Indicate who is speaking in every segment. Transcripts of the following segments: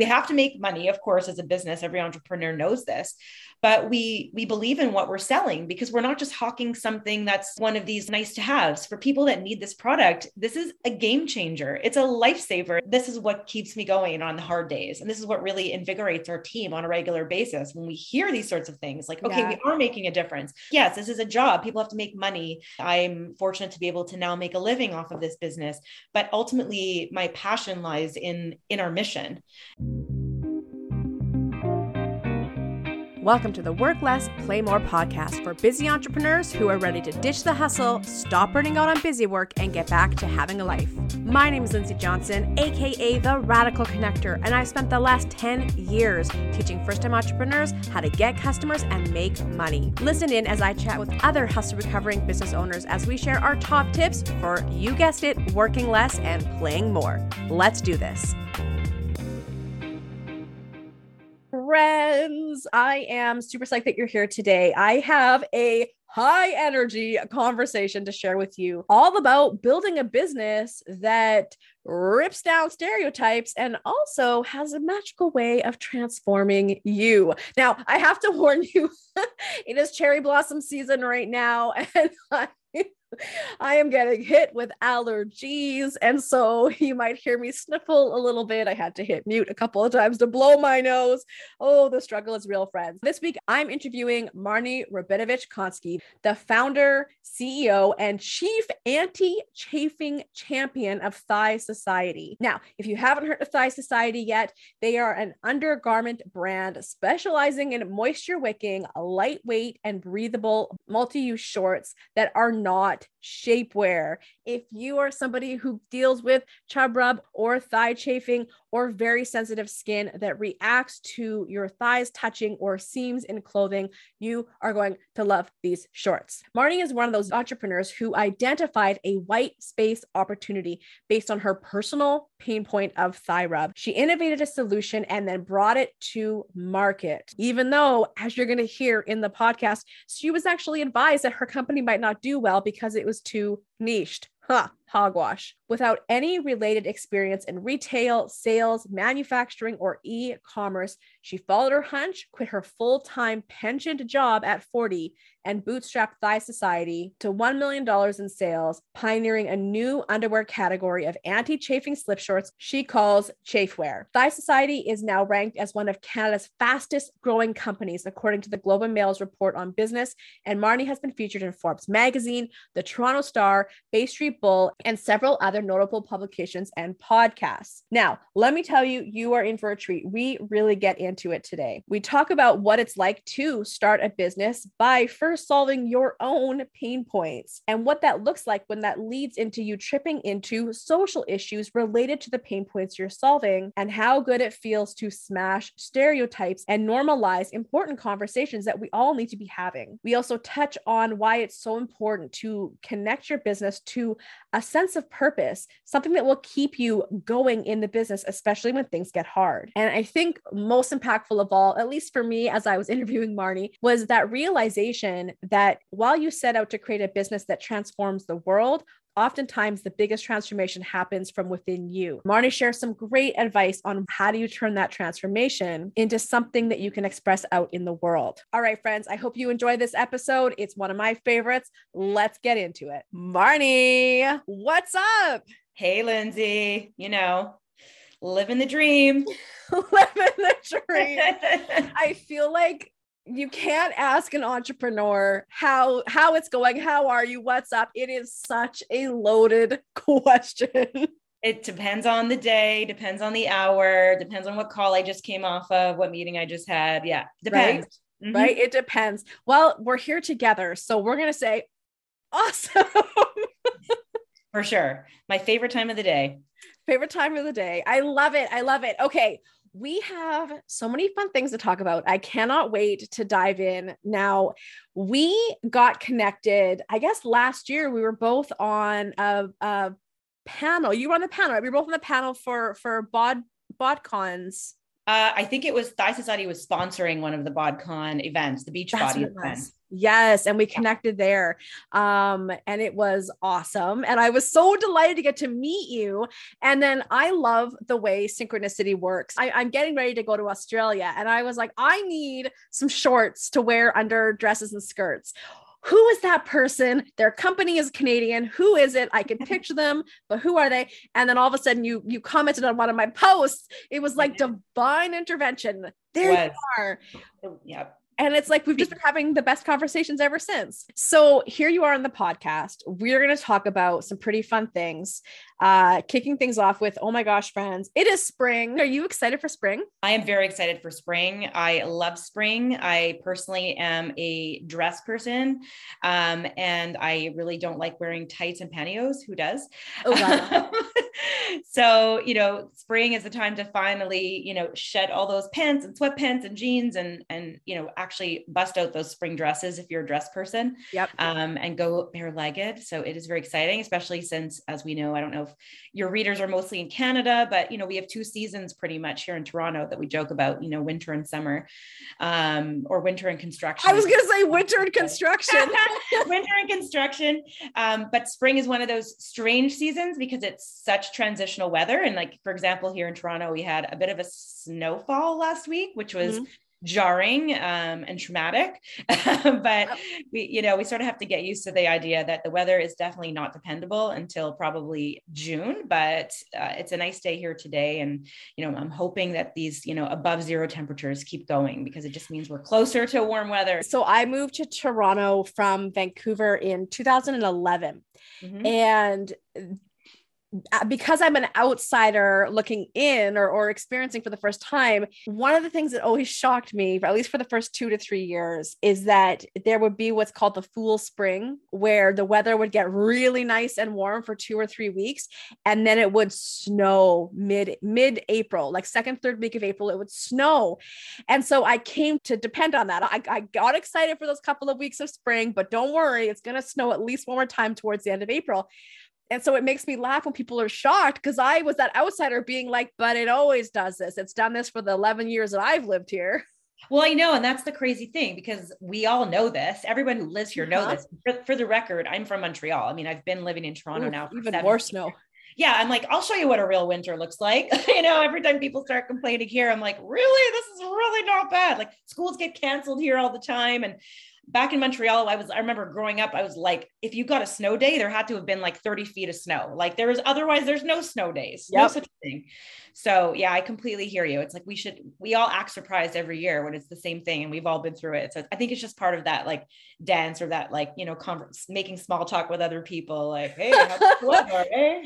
Speaker 1: We have to make money, of course, as a business. Every entrepreneur knows this, but we we believe in what we're selling because we're not just hawking something that's one of these nice to haves. For people that need this product, this is a game changer. It's a lifesaver. This is what keeps me going on the hard days, and this is what really invigorates our team on a regular basis when we hear these sorts of things. Like, okay, yeah. we are making a difference. Yes, this is a job. People have to make money. I'm fortunate to be able to now make a living off of this business, but ultimately, my passion lies in in our mission.
Speaker 2: Welcome to the Work Less, Play More podcast for busy entrepreneurs who are ready to ditch the hustle, stop burning out on busy work, and get back to having a life. My name is Lindsay Johnson, aka The Radical Connector, and I've spent the last 10 years teaching first time entrepreneurs how to get customers and make money. Listen in as I chat with other hustle recovering business owners as we share our top tips for, you guessed it, working less and playing more. Let's do this. Friends. I am super psyched that you're here today. I have a high energy conversation to share with you all about building a business that rips down stereotypes and also has a magical way of transforming you. Now, I have to warn you, it is cherry blossom season right now, and I I am getting hit with allergies. And so you might hear me sniffle a little bit. I had to hit mute a couple of times to blow my nose. Oh, the struggle is real, friends. This week, I'm interviewing Marnie Rabinovich Konski, the founder, CEO, and chief anti chafing champion of Thigh Society. Now, if you haven't heard of Thigh Society yet, they are an undergarment brand specializing in moisture wicking, lightweight, and breathable multi use shorts that are not shapewear. If you are somebody who deals with chub rub or thigh chafing or very sensitive skin that reacts to your thighs touching or seams in clothing, you are going to love these shorts. Marnie is one of those entrepreneurs who identified a white space opportunity based on her personal pain point of thigh rub. She innovated a solution and then brought it to market. Even though, as you're going to hear in the podcast, she was actually advised that her company might not do well because it was too niched. Huh hogwash. Without any related experience in retail, sales, manufacturing, or e commerce, she followed her hunch, quit her full time pensioned job at 40, and bootstrapped Thigh Society to $1 million in sales, pioneering a new underwear category of anti chafing slip shorts she calls chafewear. Thigh Society is now ranked as one of Canada's fastest growing companies, according to the Globe and Mail's report on business. And Marnie has been featured in Forbes magazine, the Toronto Star, Bay Street Bull, and several other notable publications and podcasts. Now, let me tell you, you are in for a treat. We really get into it today. We talk about what it's like to start a business by first solving your own pain points and what that looks like when that leads into you tripping into social issues related to the pain points you're solving and how good it feels to smash stereotypes and normalize important conversations that we all need to be having. We also touch on why it's so important to connect your business to a sense of purpose, something that will keep you going in the business, especially when things get hard. And I think most impactful of all, at least for me, as I was interviewing Marnie, was that realization that while you set out to create a business that transforms the world, oftentimes the biggest transformation happens from within you. Marnie shares some great advice on how do you turn that transformation into something that you can express out in the world. All right, friends, I hope you enjoy this episode. It's one of my favorites. Let's get into it. Marnie, what's up?
Speaker 1: Hey, Lindsay, you know, living the dream.
Speaker 2: living the dream. I feel like you can't ask an entrepreneur how how it's going how are you what's up? It is such a loaded question.
Speaker 1: It depends on the day depends on the hour depends on what call i just came off of what meeting i just had. Yeah depends
Speaker 2: right, mm-hmm. right? it depends. Well we're here together so we're going to say awesome.
Speaker 1: For sure. My favorite time of the day.
Speaker 2: Favorite time of the day. I love it. I love it. Okay we have so many fun things to talk about. I cannot wait to dive in. Now, we got connected, I guess last year we were both on a, a panel. You were on the panel, right? We were both on the panel for for Bod BodCons
Speaker 1: Uh, I think it was Thigh Society was sponsoring one of the BodCon events, the Beachbody event.
Speaker 2: Yes, and we connected there. Um, and it was awesome. And I was so delighted to get to meet you. And then I love the way synchronicity works. I, I'm getting ready to go to Australia, and I was like, I need some shorts to wear under dresses and skirts who is that person? Their company is Canadian. Who is it? I can picture them, but who are they? And then all of a sudden you you commented on one of my posts. It was like divine intervention. There you are.
Speaker 1: Yep
Speaker 2: and it's like we've just been having the best conversations ever since. So here you are on the podcast. We're going to talk about some pretty fun things. Uh, kicking things off with, oh my gosh, friends, it is spring. Are you excited for spring?
Speaker 1: I am very excited for spring. I love spring. I personally am a dress person, um, and I really don't like wearing tights and pantyhose. Who does? Oh, God. so you know, spring is the time to finally, you know, shed all those pants and sweatpants and jeans and and you know actually bust out those spring dresses if you're a dress person.
Speaker 2: Yep.
Speaker 1: Um, and go bare legged. So it is very exciting, especially since, as we know, I don't know if your readers are mostly in Canada, but you know, we have two seasons pretty much here in Toronto that we joke about, you know, winter and summer, um, or winter and construction.
Speaker 2: I was going to say winter and construction.
Speaker 1: winter and construction. Um, but spring is one of those strange seasons because it's such transitional weather. And like, for example, here in Toronto, we had a bit of a snowfall last week, which was mm-hmm jarring um, and traumatic. But we you know we sort of have to get used to the idea that the weather is definitely not dependable until probably june but uh, it's a nice day here today. And you know i'm hoping that these you know above zero temperatures keep going because it just means we're closer to warm weather.
Speaker 2: So i moved to toronto from vancouver in 2011 mm-hmm. and Uh, because I'm an outsider looking in or, or experiencing for the first time, one of the things that always shocked me, at least for the first two to three years, is that there would be what's called the fool spring, where the weather would get really nice and warm for two or three weeks, and then it would snow mid mid April, like second third week of April, it would snow, and so I came to depend on that. I, I got excited for those couple of weeks of spring, but don't worry, it's going to snow at least one more time towards the end of April. And so it makes me laugh when people are shocked because I was that outsider being like, but it always does this. It's done this for the 11 years that I've lived here.
Speaker 1: Well, I know, and that's the crazy thing because we all know this. Everyone who lives here know uh-huh. this. For, for, the record, I'm from Montreal. I mean, I've been living in Toronto Ooh, now.
Speaker 2: even more snow.
Speaker 1: Yeah, I'm like, I'll show you what a real winter looks like. you know, every time people start complaining here, I'm like, really, this is really not bad. Like schools get canceled here all the time, and back in Montreal, I was, I remember growing up, I was like, if you got a snow day, there had to have been like 30 feet of snow. Like there was, otherwise there's no snow days, yep. no such thing. So yeah, I completely hear you. It's like, we should, we all act surprised every year when it's the same thing and we've all been through it. So I think it's just part of that like dance or that like, you know, converse, making small talk with other people like, Hey, weather,
Speaker 2: eh?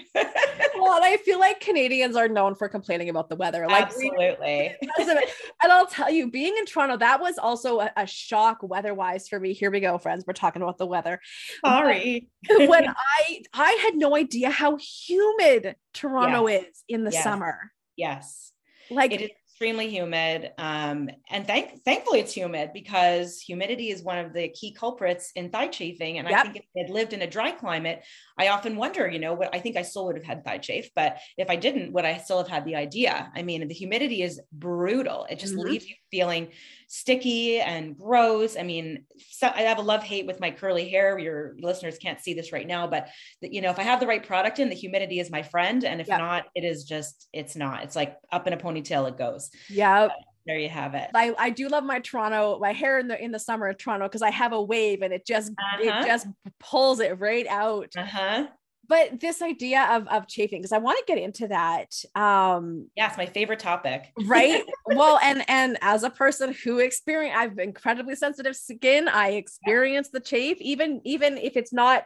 Speaker 2: well, and I feel like Canadians are known for complaining about the weather. Like
Speaker 1: absolutely.
Speaker 2: and I'll tell you, being in Toronto, that was also a, a shock weather wise for me. Here we go, friends. We're talking about the weather.
Speaker 1: Sorry.
Speaker 2: when I I had no idea how humid Toronto yes. is in the
Speaker 1: yes.
Speaker 2: summer.
Speaker 1: Yes. Like it is extremely humid. Um, and thank thankfully it's humid because humidity is one of the key culprits in thigh chafing. And yep. I think if I had lived in a dry climate, I often wonder, you know, what I think I still would have had thigh chafe, but if I didn't, would I still have had the idea? I mean, the humidity is brutal. It just mm-hmm. leaves you feeling sticky and gross. I mean, so I have a love hate with my curly hair. Your listeners can't see this right now, but the, you know, if I have the right product in, the humidity is my friend, and if yep. not, it is just it's not. It's like up in a ponytail it goes.
Speaker 2: Yeah.
Speaker 1: There you have it.
Speaker 2: I, I do love my Toronto, my hair in the in the summer of Toronto because I have a wave and it just uh-huh. it just pulls it right out.
Speaker 1: Uh-huh
Speaker 2: but this idea of of chafing because i want to get into that um
Speaker 1: yeah it's my favorite topic
Speaker 2: right well and and as a person who experience i've incredibly sensitive skin i experience yeah. the chafe even even if it's not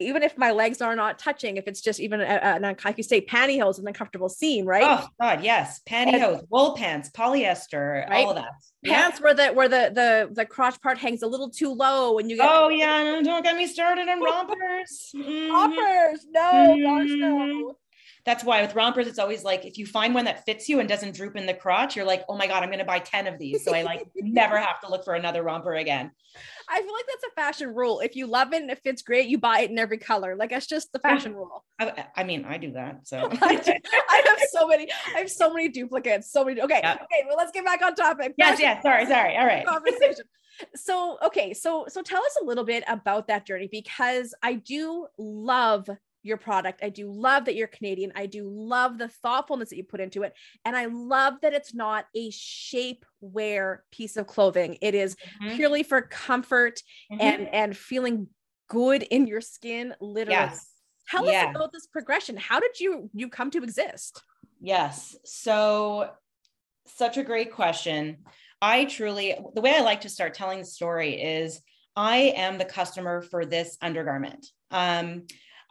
Speaker 2: even if my legs are not touching, if it's just even an, like you say, pantyhose, an uncomfortable seam, right?
Speaker 1: Oh God, yes, pantyhose, and, wool pants, polyester, right? all of that.
Speaker 2: Pants yeah. where the where the the the crotch part hangs a little too low, and you get.
Speaker 1: Oh yeah, don't get me started on rompers.
Speaker 2: Mm-hmm. Rompers, no, mm-hmm. gosh, no.
Speaker 1: That's why with rompers, it's always like if you find one that fits you and doesn't droop in the crotch, you're like, oh my God, I'm going to buy 10 of these. So I like never have to look for another romper again.
Speaker 2: I feel like that's a fashion rule. If you love it and it fits great, you buy it in every color. Like that's just the fashion rule.
Speaker 1: I, I mean, I do that. So
Speaker 2: I have so many, I have so many duplicates. So many. Okay. Yeah. Okay. Well, let's get back on topic.
Speaker 1: Yes. Yeah. Sorry. Sorry. All right.
Speaker 2: Conversation. so okay so so tell us a little bit about that journey because i do love your product. I do love that you're Canadian. I do love the thoughtfulness that you put into it. And I love that it's not a shape wear piece of clothing. It is mm-hmm. purely for comfort mm-hmm. and and feeling good in your skin literally. Yes. Tell yeah. us about this progression. How did you you come to exist?
Speaker 1: Yes. So such a great question. I truly the way I like to start telling the story is I am the customer for this undergarment. Um,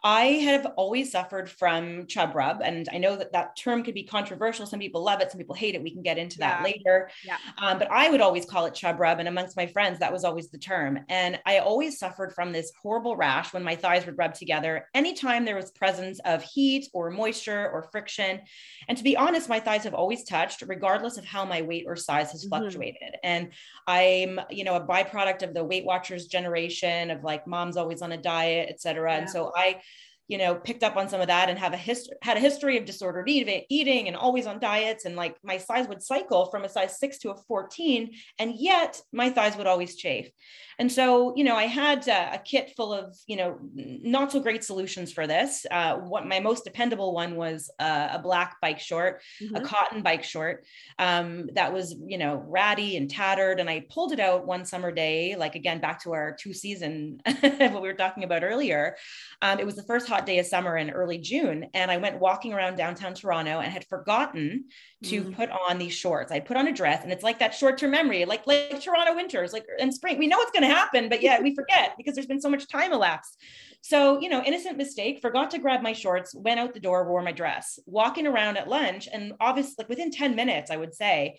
Speaker 1: I have always suffered from chub rub, and I know that that term could be controversial. Some people love it, some people hate it. We can get into that yeah. later. Yeah. Um, but I would always call it chub rub, and amongst my friends, that was always the term. And I always suffered from this horrible rash when my thighs would rub together. Anytime there was presence of heat or moisture or friction, and to be honest, my thighs have always touched, regardless of how my weight or size has mm-hmm. fluctuated. And I'm, you know, a byproduct of the Weight Watchers generation of like mom's always on a diet, et cetera. Yeah. And so I you know, picked up on some of that and have a history, had a history of disordered eat- eating and always on diets. And like my size would cycle from a size six to a 14. And yet my thighs would always chafe. And so, you know, I had uh, a kit full of, you know, not so great solutions for this. Uh, what my most dependable one was uh, a black bike short, mm-hmm. a cotton bike short um, that was, you know, ratty and tattered. And I pulled it out one summer day, like again, back to our two season, what we were talking about earlier. Um, it was the first hot day of summer in early June. And I went walking around downtown Toronto and had forgotten to mm. put on these shorts. I put on a dress and it's like that short-term memory, like like Toronto winters, like in spring. We know it's going to happen, but yeah, we forget because there's been so much time elapsed. So, you know, innocent mistake, forgot to grab my shorts, went out the door, wore my dress, walking around at lunch. And obviously, like within 10 minutes, I would say,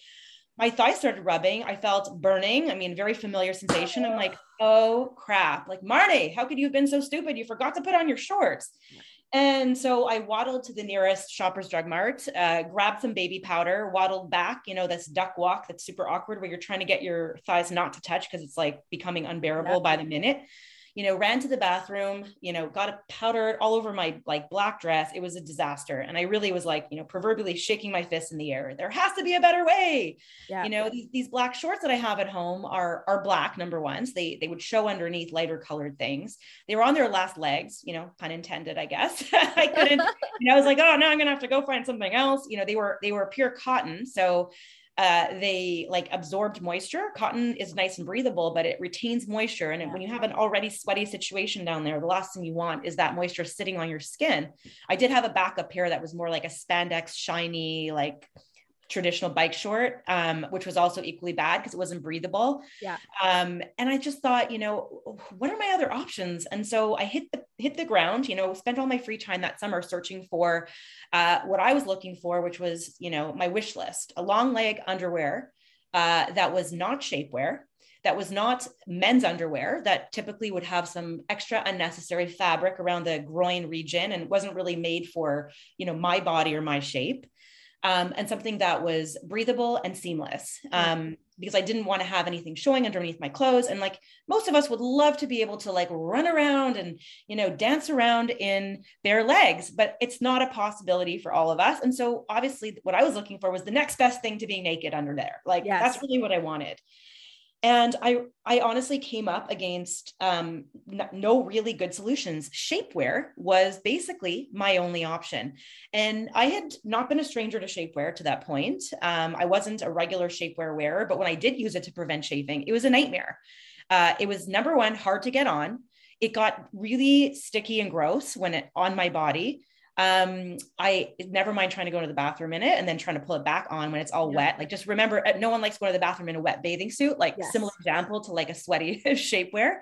Speaker 1: my thighs started rubbing. I felt burning. I mean, very familiar sensation. I'm like, oh crap. Like, Marnie, how could you have been so stupid? You forgot to put on your shorts. And so I waddled to the nearest Shoppers Drug Mart, uh, grabbed some baby powder, waddled back, you know, this duck walk that's super awkward where you're trying to get your thighs not to touch because it's like becoming unbearable by the minute you know, ran to the bathroom, you know, got it powdered all over my like black dress. It was a disaster. And I really was like, you know, proverbially shaking my fist in the air. There has to be a better way. Yeah. You know, these, these black shorts that I have at home are are black number ones. They they would show underneath lighter colored things. They were on their last legs, you know, pun intended, I guess. I couldn't, you know, I was like, oh, now I'm gonna have to go find something else. You know, they were they were pure cotton. So uh, they like absorbed moisture. Cotton is nice and breathable, but it retains moisture. And yeah. when you have an already sweaty situation down there, the last thing you want is that moisture sitting on your skin. I did have a backup pair that was more like a spandex, shiny, like traditional bike short, um, which was also equally bad because it wasn't breathable.
Speaker 2: Yeah.
Speaker 1: Um, and I just thought, you know, what are my other options? And so I hit the hit the ground. You know, spent all my free time that summer searching for uh, what I was looking for, which was, you know, my wish list: a long leg underwear uh, that was not shapewear. That was not men's underwear that typically would have some extra unnecessary fabric around the groin region and wasn't really made for, you know, my body or my shape um, and something that was breathable and seamless um, because I didn't want to have anything showing underneath my clothes. And like most of us would love to be able to like run around and, you know, dance around in bare legs, but it's not a possibility for all of us. And so obviously what I was looking for was the next best thing to being naked under there. Like yes. that's really what I wanted and i i honestly came up against um, no really good solutions. Shapewear was basically my only option. And i had not been a stranger to shapewear to that point. Um, i wasn't a regular shapewear wearer but when i did use it to prevent chafing it was a nightmare. Uh, it was number one hard to get on. It got really sticky and gross when it on my body um, I never mind trying to go to the bathroom in it and then trying to pull it back on when it's all yeah. wet. Like just remember, uh, no one likes going to the bathroom in a wet bathing suit, like yes. similar example to like a sweaty shapewear.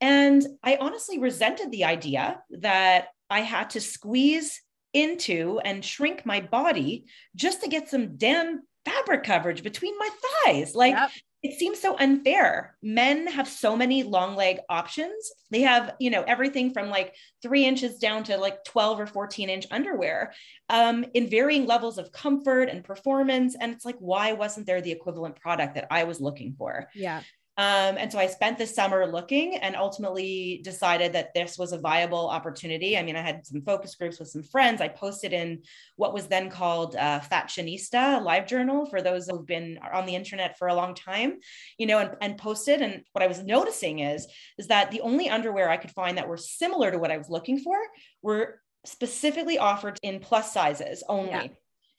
Speaker 1: And I honestly resented the idea that I had to squeeze into and shrink my body just to get some damn fabric coverage between my thighs. Like, yep. It seems so unfair. Men have so many long leg options. They have, you know, everything from like three inches down to like 12 or 14 inch underwear um, in varying levels of comfort and performance. And it's like, why wasn't there the equivalent product that I was looking for?
Speaker 2: Yeah.
Speaker 1: Um, and so I spent the summer looking and ultimately decided that this was a viable opportunity. I mean, I had some focus groups with some friends. I posted in what was then called uh, Fashionista Live Journal for those who've been on the internet for a long time, you know, and, and posted. And what I was noticing is, is that the only underwear I could find that were similar to what I was looking for were specifically offered in plus sizes only. Yeah.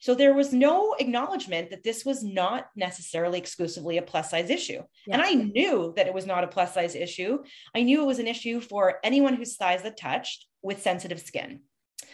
Speaker 1: So there was no acknowledgement that this was not necessarily exclusively a plus size issue. Yeah. And I knew that it was not a plus size issue. I knew it was an issue for anyone whose size that touched with sensitive skin.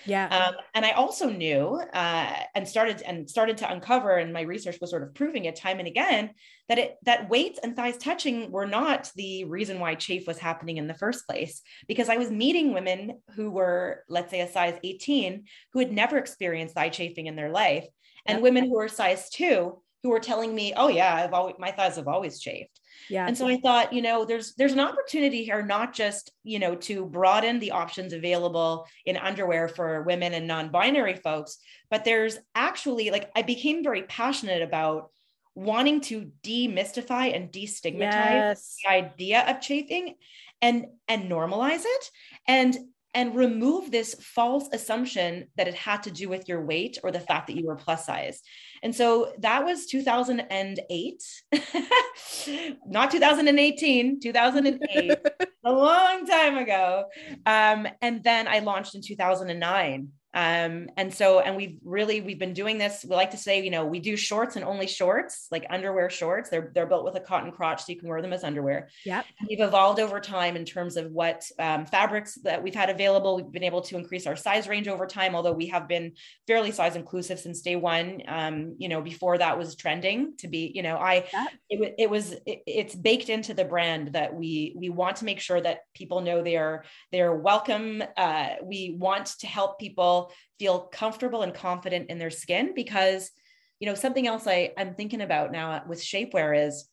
Speaker 2: Yeah.
Speaker 1: Um, and I also knew uh, and started and started to uncover, and my research was sort of proving it time and again that it that weights and thighs touching were not the reason why chafe was happening in the first place. Because I was meeting women who were, let's say, a size 18 who had never experienced thigh chafing in their life, and women who were size two who were telling me, "Oh yeah, I've always my thighs have always chafed."
Speaker 2: Yeah.
Speaker 1: And so I thought, you know, there's there's an opportunity here not just, you know, to broaden the options available in underwear for women and non-binary folks, but there's actually like I became very passionate about wanting to demystify and destigmatize yes. the idea of chafing and and normalize it and and remove this false assumption that it had to do with your weight or the fact that you were plus size. And so that was 2008, not 2018, 2008, a long time ago. Um, and then I launched in 2009 um and so and we've really we've been doing this we like to say you know we do shorts and only shorts like underwear shorts. They're they're built with a cotton crotch so you can wear them as underwear.
Speaker 2: Yeah
Speaker 1: we've evolved over time in terms of what um, fabrics that we've had available. We've been able to increase our size range over time although we have been fairly size inclusive since day one um you know before that was trending to be you know i yeah. it, it was it, it's baked into the brand that we we want to make sure that people know they are they're welcome. Uh we want to help people feel comfortable and confident in their skin because you know something else I, i'm thinking about now with shapewear is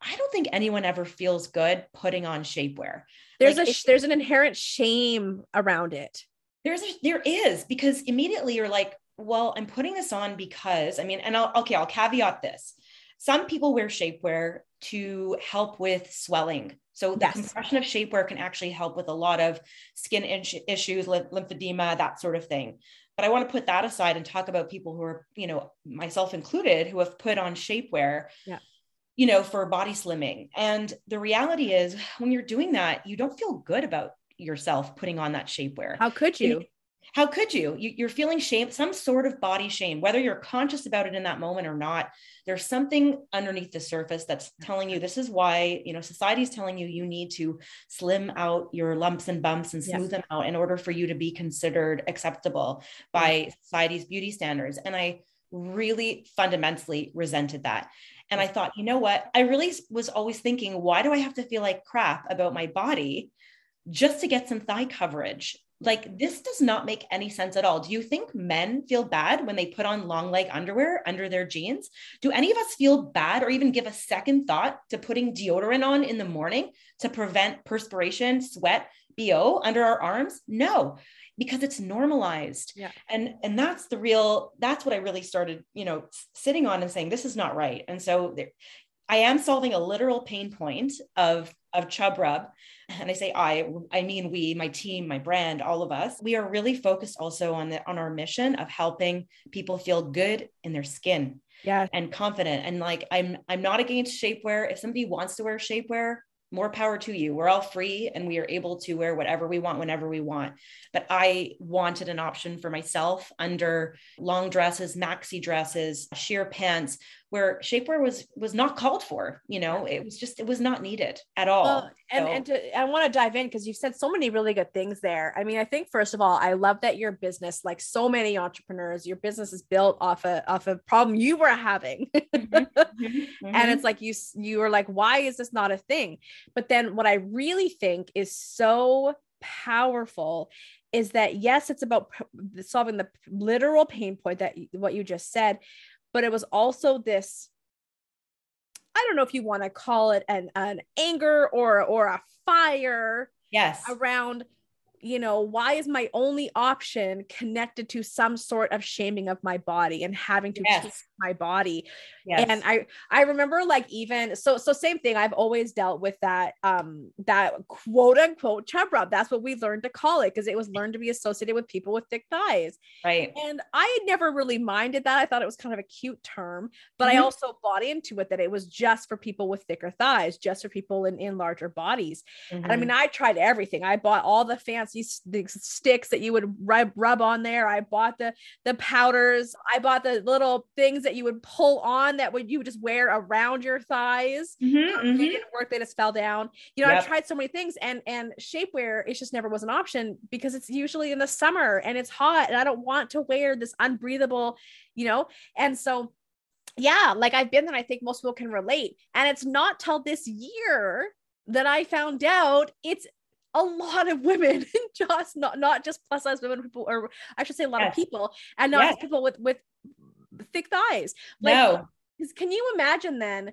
Speaker 1: i don't think anyone ever feels good putting on shapewear.
Speaker 2: There's like a there's an inherent shame around it.
Speaker 1: There's a, there is because immediately you're like well i'm putting this on because i mean and i'll okay i'll caveat this some people wear shapewear to help with swelling so the yes. compression of shapewear can actually help with a lot of skin issues, lymphedema, that sort of thing. But I want to put that aside and talk about people who are, you know, myself included, who have put on shapewear.
Speaker 2: Yeah.
Speaker 1: You know, for body slimming. And the reality is, when you're doing that, you don't feel good about yourself putting on that shapewear.
Speaker 2: How could you?
Speaker 1: How could you? you? are feeling shame, some sort of body shame, whether you're conscious about it in that moment or not. There's something underneath the surface that's telling you this is why, you know, society's telling you you need to slim out your lumps and bumps and smooth yes. them out in order for you to be considered acceptable by society's beauty standards. And I really fundamentally resented that. And I thought, you know what? I really was always thinking, why do I have to feel like crap about my body just to get some thigh coverage? Like this does not make any sense at all. Do you think men feel bad when they put on long leg underwear under their jeans? Do any of us feel bad or even give a second thought to putting deodorant on in the morning to prevent perspiration, sweat, BO under our arms? No, because it's normalized.
Speaker 2: Yeah.
Speaker 1: And and that's the real that's what I really started, you know, sitting on and saying this is not right. And so there, I am solving a literal pain point of of Chub Rub. And I say I, I mean we, my team, my brand, all of us. We are really focused also on the on our mission of helping people feel good in their skin.
Speaker 2: Yeah.
Speaker 1: And confident. And like I'm I'm not against shapewear. If somebody wants to wear shapewear, more power to you. We're all free and we are able to wear whatever we want whenever we want. But I wanted an option for myself under long dresses, maxi dresses, sheer pants, where shapewear was was not called for you know it was just it was not needed at all well,
Speaker 2: and so. and to, i want to dive in because you've said so many really good things there i mean i think first of all i love that your business like so many entrepreneurs your business is built off a off a problem you were having mm-hmm, mm-hmm, mm-hmm. and it's like you you were like why is this not a thing but then what i really think is so powerful is that yes it's about solving the literal pain point that what you just said but it was also this I don't know if you want to call it an an anger or or a fire
Speaker 1: yes
Speaker 2: around you know, why is my only option connected to some sort of shaming of my body and having to yes. my body? Yes. And I I remember like even so so same thing. I've always dealt with that um that quote unquote chub rub. That's what we learned to call it because it was learned to be associated with people with thick thighs.
Speaker 1: Right.
Speaker 2: And I had never really minded that. I thought it was kind of a cute term, but mm-hmm. I also bought into it that it was just for people with thicker thighs, just for people in in larger bodies. Mm-hmm. And I mean, mm-hmm. I tried everything. I bought all the fancy the sticks that you would rub, rub on there. I bought the the powders. I bought the little things that you would pull on that would you would just wear around your thighs. Mm-hmm, um, mm-hmm. They didn't work. They just fell down. You know, yep. I tried so many things, and and shapewear it just never was an option because it's usually in the summer and it's hot, and I don't want to wear this unbreathable, you know. And so yeah, like I've been there. I think most people can relate. And it's not till this year that I found out it's a lot of women, just not not just plus size women, people, or I should say a lot yes. of people, and not yes. people with with thick thighs. Like, no, can you imagine then?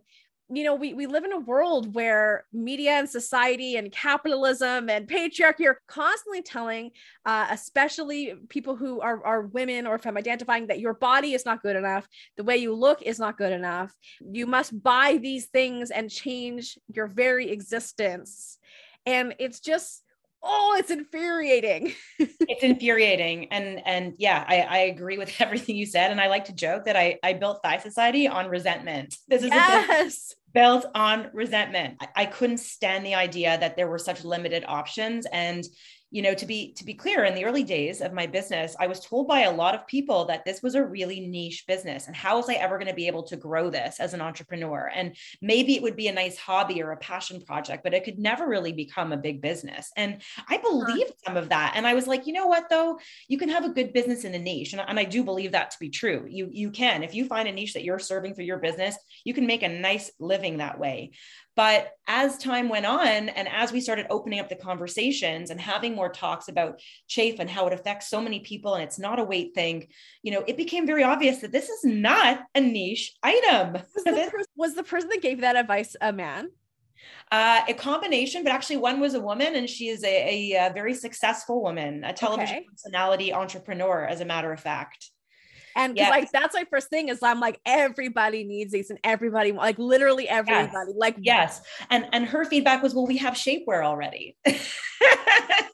Speaker 2: You know, we, we live in a world where media and society and capitalism and patriarchy are constantly telling, uh, especially people who are, are women or femme identifying, that your body is not good enough. The way you look is not good enough. You must buy these things and change your very existence and it's just oh it's infuriating.
Speaker 1: It's infuriating. And and yeah I, I agree with everything you said. And i like to joke that i i built thigh society on resentment. This is yes. built on resentment. I, I couldn't stand the idea that there were such limited options. And you know to be to be clear in the early days of my business i was told by a lot of people that this was a really niche business and how was i ever going to be able to grow this as an entrepreneur? And maybe it would be a nice hobby or a passion project but it could never really become a big business. And i believed some of that and i was like you know what though? You can have a good business in a niche and, and i do believe that to be true. You you can. If you find a niche that you're serving through your business you can make a nice living that way but as time went on, and as we started opening up the conversations and having more talks about chafe and how it affects so many people, and it's not a weight thing, you know, it became very obvious that this is not a niche item.
Speaker 2: Was the, person, was the person that gave that advice a man?
Speaker 1: Uh, a combination, but actually one was a woman, and she is a, a, a very successful woman, a television okay. personality entrepreneur, as a matter of fact.
Speaker 2: And yes. like that's my first thing is I'm like everybody needs these and everybody like literally everybody
Speaker 1: yes.
Speaker 2: like
Speaker 1: yes. And and her feedback was well we have shapewear already.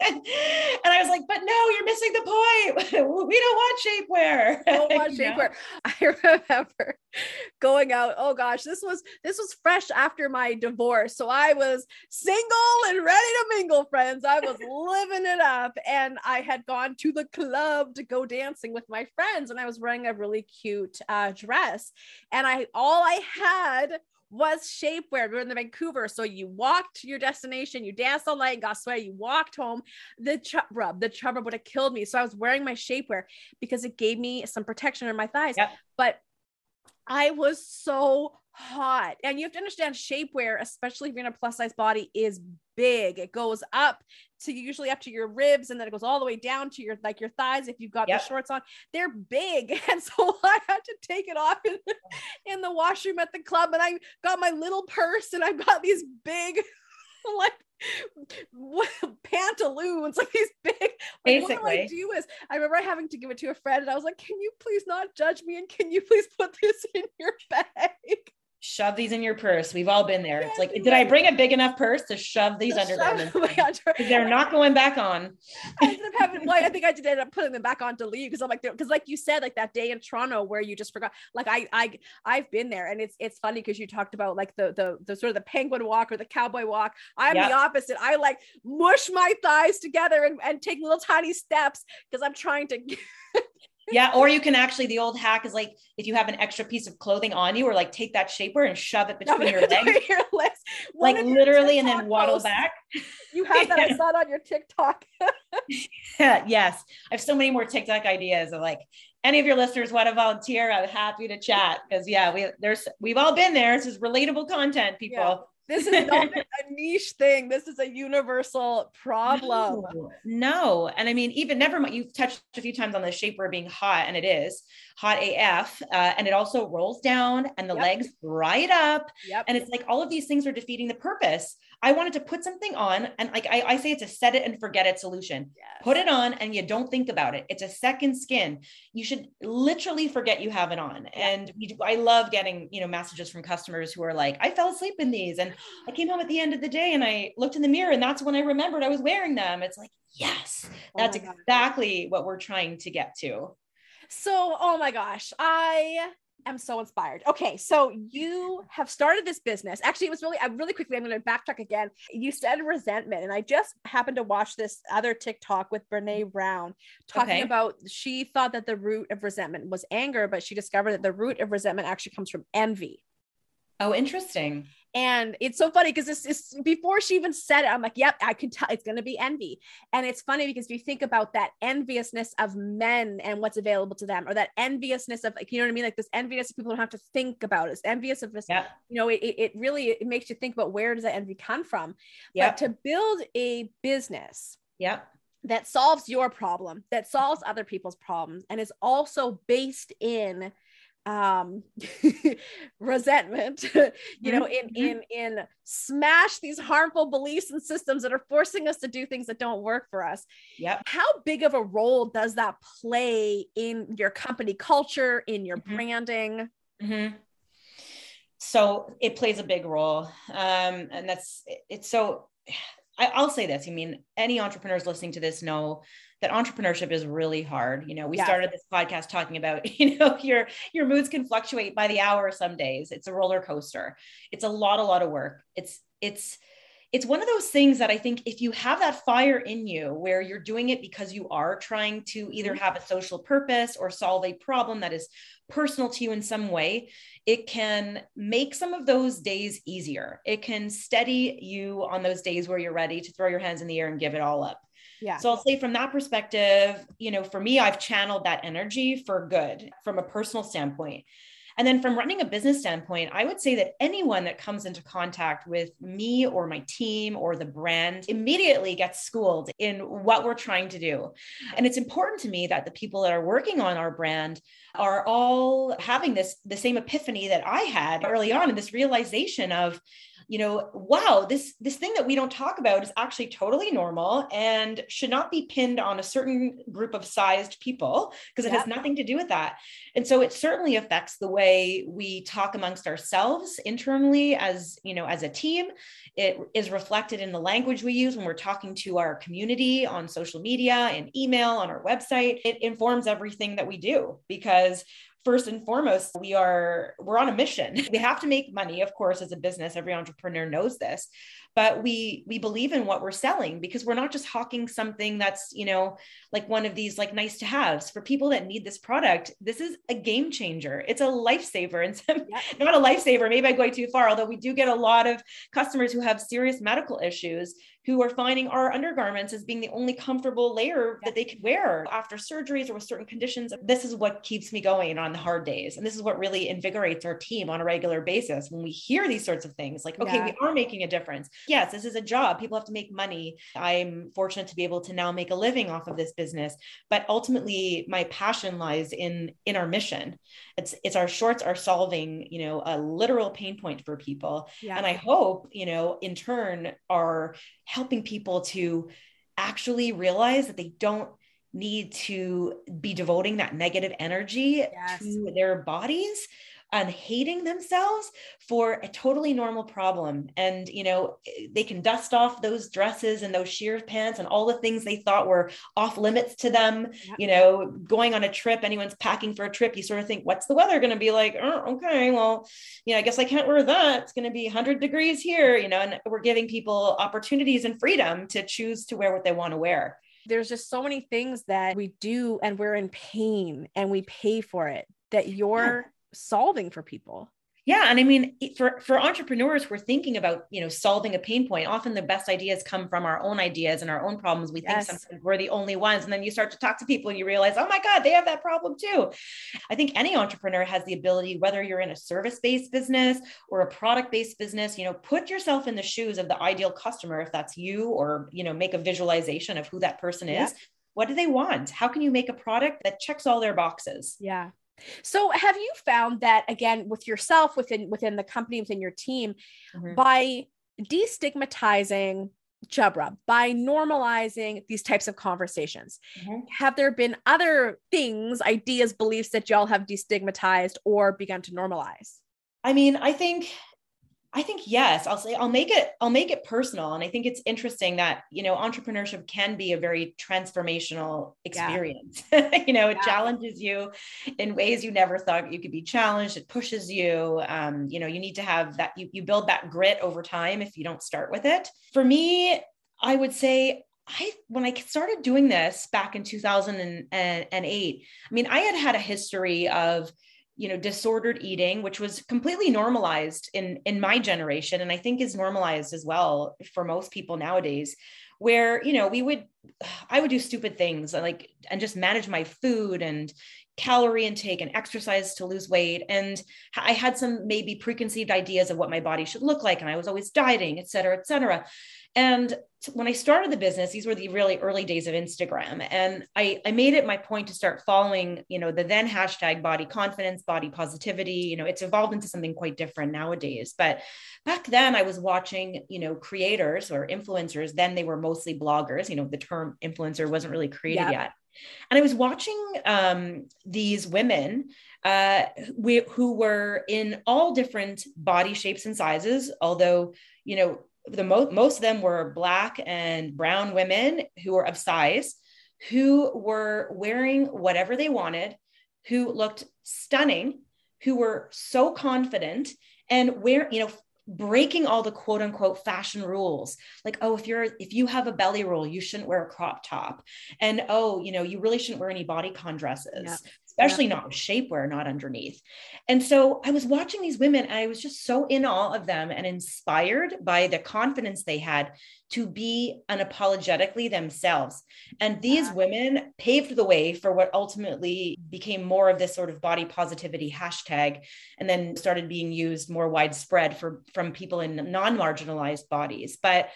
Speaker 1: And I was like but no you're missing the point. We don't want shapewear.
Speaker 2: Don't want shapewear. I remember going out oh gosh this was this was fresh after my divorce. So I was single and ready to mingle friends. I was living it up. And I had gone to the club to go dancing with my friends and I was wearing a really cute uh, dress. And I all I had was shapewear. We were in the Vancouver. So you walked to your destination, you danced all night, got sweaty, you walked home. The chub rub, the chub rub would have killed me. So I was wearing my shapewear because it gave me some protection in my thighs. Yep. But I was so hot. And you have to understand shapewear, especially if you're in a plus size body, is big. It goes up to usually up to your ribs and then it goes all the way down to your like your thighs if you've got yep. the shorts on. They're big. And so I had to take it off in, in the washroom at the club and I got my little purse and I've got these big like pantaloons, like these big. Like,
Speaker 1: Basically,
Speaker 2: what do I do is I remember having to give it to a friend, and I was like, "Can you please not judge me, and can you please put this in your bag?"
Speaker 1: Shove these in your purse. We've all been there. It's like, did I bring a big enough purse to shove these undergarments? They're not going back on.
Speaker 2: I ended up having, well, I think I did end up putting them back on to leave because I'm like, because like you said, like that day in Toronto where you just forgot. Like I, I, I've been there, and it's it's funny because you talked about like the the the sort of the penguin walk or the cowboy walk. I'm yep. the opposite. I like mush my thighs together and, and take little tiny steps because I'm trying to
Speaker 1: yeah. Or you can actually, the old hack is like if you have an extra piece of clothing on you, or like take that shaper and shove it between your legs. your legs. Like literally, and then waddle posts, back.
Speaker 2: You have that. I saw it on your TikTok.
Speaker 1: yeah, yes. I have so many more TikTok ideas of like any of your listeners want to volunteer, I'm happy to chat because yeah, we there's we've all been there. This is relatable content, people.
Speaker 2: This is not a niche thing. This is a universal problem.
Speaker 1: No, no. And I mean, even never mind, you've touched a few times on the shapewear being hot, and it is hot AF. Uh, and it also rolls down and the yep. legs right up. Yep. And it's like all of these things are defeating the purpose. I wanted to put something on, and like I, I say, it's a set it and forget it solution. Yes. Put it on and you don't think about it. It's a second skin. You should literally forget you have it on. Yeah. And we, I love getting, you know, messages from customers who are like, I fell asleep in these and I came home at the end of the day and I looked in the mirror and that's when I remembered I was wearing them. It's like, yes, oh that's exactly what we're trying to get to.
Speaker 2: So, oh my gosh, I am so inspired. Okay, so you have started this business. Actually, it was really, I really quickly, I'm going to backtrack again. You said resentment, and I just happened to watch this other TikTok with Brene mm-hmm. Brown talking okay. about she thought that the root of resentment was anger, but she discovered that the root of resentment actually comes from envy.
Speaker 1: Oh, interesting.
Speaker 2: And it's so funny because this is before she even said it, I'm like, yep, I can tell it's going to be envy. And it's funny because if you think about that enviousness of men and what's available to them, or that enviousness of like, you know what I mean? Like this envious of people don't have to think about it. It's envious of this, yeah. you know, it, it really, it makes you think about where does that envy come from? Yeah. But to build a business.
Speaker 1: Yeah
Speaker 2: that solves your problem, that solves other people's problems, and is also based in um resentment you know in mm-hmm. in in smash these harmful beliefs and systems that are forcing us to do things that don't work for us
Speaker 1: yeah
Speaker 2: how big of a role does that play in your company culture in your mm-hmm. branding
Speaker 1: mm-hmm. so it plays a big role um and that's it's so I, i'll say this i mean any entrepreneurs listening to this know that entrepreneurship is really hard. You know, we yeah. started this podcast talking about, you know, your your moods can fluctuate by the hour some days. It's a roller coaster. It's a lot, a lot of work. It's it's it's one of those things that I think if you have that fire in you where you're doing it because you are trying to either mm-hmm. have a social purpose or solve a problem that is personal to you in some way, it can make some of those days easier. It can steady you on those days where you're ready to throw your hands in the air and give it all up.
Speaker 2: Yeah.
Speaker 1: So I'll say from that perspective, you know, for me, I've channeled that energy for good from a personal standpoint. And then from running a business standpoint, I would say that anyone that comes into contact with me or my team or the brand immediately gets schooled in what we're trying to do. And it's important to me that the people that are working on our brand are all having this the same epiphany that I had early on and this realization of you know wow this this thing that we don't talk about is actually totally normal and should not be pinned on a certain group of sized people because it yep. has nothing to do with that. And so it certainly affects the way we talk amongst ourselves internally as you know as a team. It is reflected in the language we use when we're talking to our community on social media and email on our website. It informs everything that we do because first and foremost we are we're on a mission. We have to make money of course as a business. Every entrepreneur knows this but we we believe in what we're selling because we're not just hawking something that's you know like one of these like nice to haves for people that need this product this is a game changer it's a lifesaver and some, yeah. not a lifesaver maybe i go too far although we do get a lot of customers who have serious medical issues who are finding our undergarments as being the only comfortable layer that they could wear after surgeries or with certain conditions. This is what keeps me going on the hard days. And this is what really invigorates our team on a regular basis when we hear these sorts of things like, okay, yeah. we are making a difference. Yes, this is a job. People have to make money. I'm fortunate to be able to now make a living off of this business. But ultimately, my passion lies in in our mission. It's it's our shorts are solving, you know, a literal pain point for people. Yeah. And I hope, you know, in turn are helping people to actually realize that they don't need to be devoting that negative energy yes. to their bodies and hating themselves for a totally normal problem. And, you know, they can dust off those dresses and those sheer pants and all the things they thought were off limits to them. You know, going on a trip, anyone's packing for a trip, you sort of think, what's the weather going to be like? Oh, okay, well, you know, I guess I can't wear that. It's going to be 100 degrees here, you know, and we're giving people opportunities and freedom to choose to wear what they want to wear
Speaker 2: there's just so many things that we do and we're in pain and we pay for it that you're solving for people.
Speaker 1: Yeah, and I mean, for for entrepreneurs, we're thinking about you know solving a pain point. Often, the best ideas come from our own ideas and our own problems. We yes. think sometimes we're the only ones, and then you start to talk to people, and you realize, oh my god, they have that problem too. I think any entrepreneur has the ability, whether you're in a service based business or a product based business, you know, put yourself in the shoes of the ideal customer, if that's you, or you know, make a visualization of who that person is. What do they want? How can you make a product that checks all their boxes?
Speaker 2: Yeah. So have you found that again with yourself within within the company within your team mm-hmm. by destigmatizing chub rub by normalizing these types of conversations. Mm-hmm. Have there been other things, ideas, beliefs that y'all have destigmatized or begun to normalize?
Speaker 1: I mean, I think I think yes. I'll say I'll make it I'll make it personal and I think it's interesting that, you know, entrepreneurship can be a very transformational experience. Yeah. you know, it yeah. challenges you in ways you never thought you could be challenged. It pushes you. Um, you know, you need to have that you you build that grit over time if you don't start with it. For me, I would say I when I started doing this back in 2008, I mean, I had had a history of you know disordered eating which was completely normalized in in my generation and i think is normalized as well for most people nowadays where you know we would i would do stupid things like and just manage my food and calorie intake and exercise to lose weight and i had some maybe preconceived ideas of what my body should look like and i was always dieting et cetera et cetera and when I started the business, these were the really early days of Instagram. And I, I made it my point to start following, you know, the then hashtag body confidence, body positivity. You know, it's evolved into something quite different nowadays. But back then I was watching, you know, creators or influencers. Then they were mostly bloggers. You know, the term influencer wasn't really created yep. yet. And I was watching um, these women uh, we, who were in all different body shapes and sizes, although, you know, the most most of them were black and brown women who were of size who were wearing whatever they wanted who looked stunning who were so confident and where you know breaking all the quote unquote fashion rules. Like oh if you're if you have a belly roll you shouldn't wear a crop top. And oh you know you really shouldn't wear any bodycon dresses. Yeah especially yeah. not shapewear, not underneath. And so I was watching these women and I was just so in awe of them and inspired by the confidence they had to be unapologetically themselves. And these women paved the way for what ultimately became more of this sort of body positivity hashtag and then started being used more widespread for from people in non-marginalized bodies. But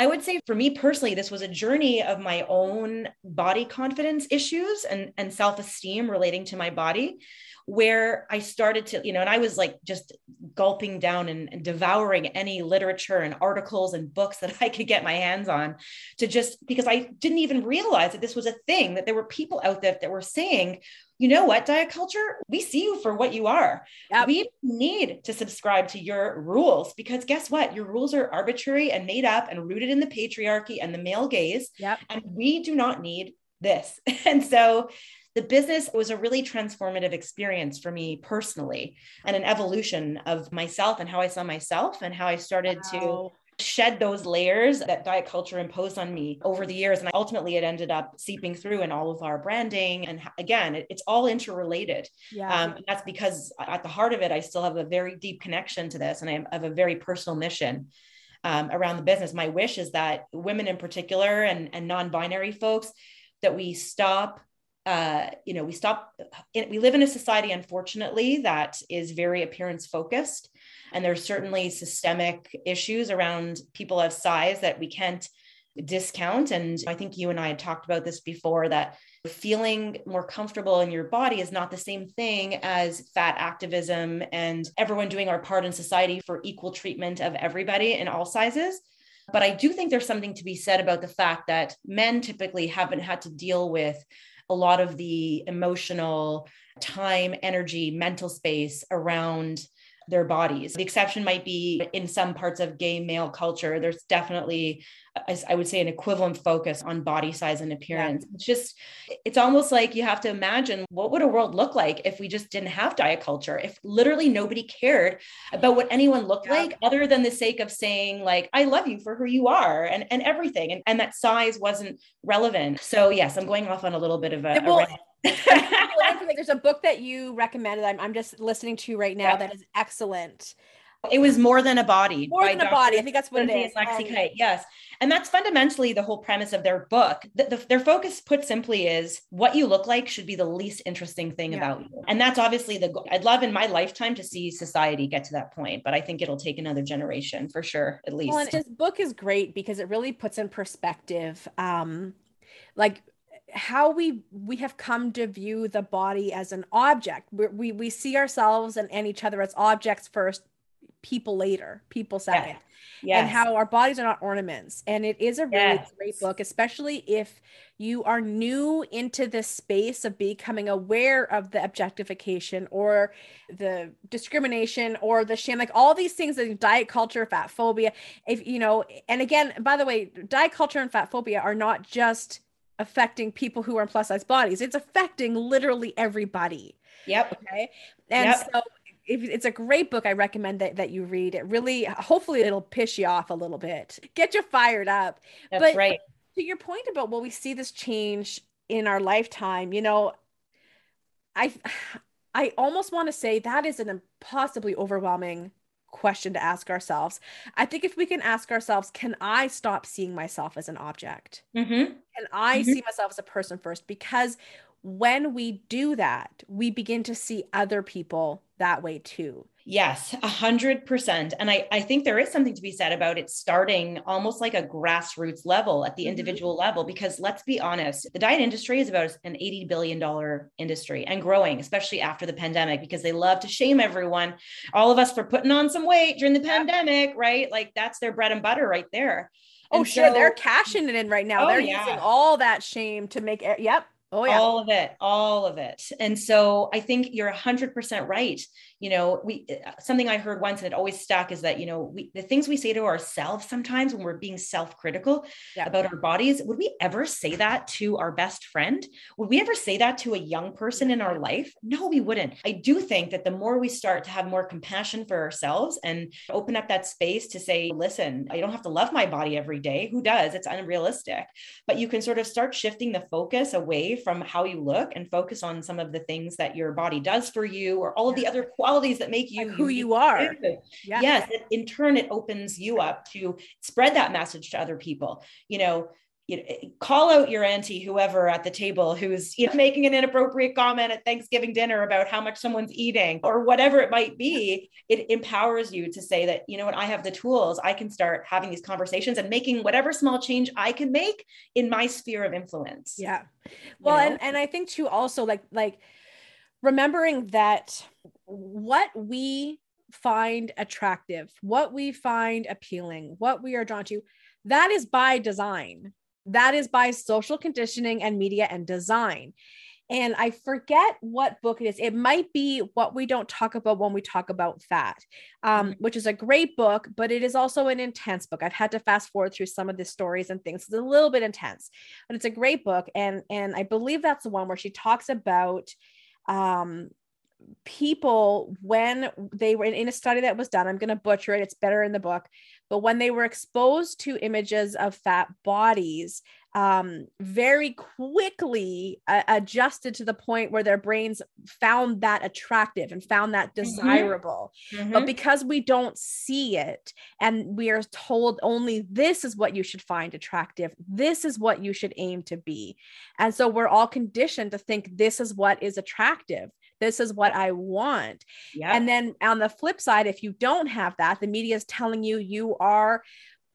Speaker 1: I would say for me personally, this was a journey of my own body confidence issues and, and self esteem relating to my body, where I started to, you know, and I was like just gulping down and, and, devouring any literature and articles and books that I could get my hands on to just because I didn't even realize that this was a thing, that there were people out there that were saying, you know what, diet culture, we see you for what you are. Yep. We need to subscribe to your rules because guess what? Your rules are arbitrary and made up and rooted in the patriarchy and the male gaze.
Speaker 2: Yep.
Speaker 1: And we do not need this. And so the business was a really transformative experience for me personally and an evolution of myself and how I saw myself and how I started wow. to shed those layers that diet culture imposed on me over the years. And ultimately, it ended up seeping through in all of our branding. And again, it, it's all interrelated.
Speaker 2: Yeah.
Speaker 1: Um, and that's because at the heart of it, I still have a very deep connection to this and I have a very personal mission. Um, around the business, my wish is that women in particular and, and non-binary folks that we stop uh, you know, we stop, we live in a society, unfortunately, that is very appearance focused. And there's certainly systemic issues around people of size that we can't discount. And I think you and I had talked about this before that feeling more comfortable in your body is not the same thing as fat activism and everyone doing our part in society for equal treatment of everybody in all sizes. But I do think there's something to be said about the fact that men typically haven't had to deal with a lot of the emotional time, energy, mental space around their bodies. The exception might be in some parts of gay male culture. There's definitely, I would say, an equivalent focus on body size and appearance. Yeah. It's just, it's almost like you have to imagine what would a world look like if we just didn't have diet culture, if literally nobody cared about what anyone looked yeah. like other than the sake of saying, like, I love you for who you are and, and everything. And, and that size wasn't relevant. So, yes, I'm going off on a little bit of a,
Speaker 2: well,
Speaker 1: a
Speaker 2: there's a book that you recommended. I'm, I'm just listening to right now yeah. that is excellent.
Speaker 1: It was more than a body.
Speaker 2: More than a body. I think that's what Lindsay it is.
Speaker 1: Lexie um, Yes. And that's fundamentally the whole premise of their book. The, the, their focus, put simply, is what you look like should be the least interesting thing yeah. about you. And that's obviously the goal. I'd love in my lifetime to see society get to that point, but I think it'll take another generation for sure, at least. Well,
Speaker 2: this book is great because it really puts in perspective, um, like how we we have come to view the body as an object we we, we see ourselves and, and each other as objects first people later, people second. Yeah. Yes. And how our bodies are not ornaments. And it is a really yes. great book, especially if you are new into this space of becoming aware of the objectification or the discrimination or the shame, like all these things that diet culture, fat phobia. If you know, and again, by the way, diet culture and fat phobia are not just affecting people who are in plus size bodies, it's affecting literally everybody.
Speaker 1: Yep.
Speaker 2: Okay. And yep. so it's a great book. I recommend that that you read. It really, hopefully, it'll piss you off a little bit, get you fired up.
Speaker 1: That's but right.
Speaker 2: To your point about well, we see this change in our lifetime. You know, I I almost want to say that is an impossibly overwhelming question to ask ourselves. I think if we can ask ourselves, can I stop seeing myself as an object?
Speaker 1: Mm-hmm.
Speaker 2: Can I mm-hmm. see myself as a person first? Because when we do that, we begin to see other people that way too.
Speaker 1: Yes, a hundred percent. And I, I think there is something to be said about it starting almost like a grassroots level at the mm-hmm. individual level, because let's be honest, the diet industry is about an $80 billion industry and growing, especially after the pandemic, because they love to shame everyone, all of us for putting on some weight during the pandemic, right? Like that's their bread and butter right there.
Speaker 2: Oh, and sure. So, they're cashing it in right now. Oh, they're yeah. using all that shame to make it. Yep.
Speaker 1: Oh, yeah. All of it, all of it. And so I think you're 100% right you know we uh, something i heard once and it always stuck is that you know we the things we say to ourselves sometimes when we're being self-critical yeah. about our bodies would we ever say that to our best friend? Would we ever say that to a young person in our life? No we wouldn't. I do think that the more we start to have more compassion for ourselves and open up that space to say listen i don't have to love my body every day. Who does? It's unrealistic. But you can sort of start shifting the focus away from how you look and focus on some of the things that your body does for you or all of the other qualities qualities that make you
Speaker 2: like who you are.
Speaker 1: Yeah. Yes. in turn, it opens you up to spread that message to other people. You know, you know, eh, call out your auntie, whoever at the table who's you know, making an inappropriate comment at Thanksgiving dinner about how much someone's eating or whatever it might be. It empowers you to say that, you know what, I have the tools. I can start having these conversations and making whatever small change I can make in my sphere of influence.
Speaker 2: Yeah. Well, you know? and, and I think too, also like, like, remembering that what we find attractive, what we find appealing, what we are drawn to, that is by design. That is by social conditioning and media and design. And I forget what book it is. It might be What We Don't Talk About When We Talk About Fat, um, mm-hmm. which is a great book, but it is also an intense book. I've had to fast forward through some of the stories and things. It's a little bit intense, but it's a great book. And, and I believe that's the one where she talks about um, people when they were in a study that was done i'm going to butcher it it's better in the book but when they were exposed to images of fat bodies um, very quickly uh, adjusted to the point where their brains found that attractive and found that mm-hmm. desirable mm-hmm. but because we don't see it and we are told only this is what you should find attractive this is what you should aim to be and so we're all conditioned to think this is what is attractive this is what I want. And then on the flip side, if you don't have that, the media is telling you you are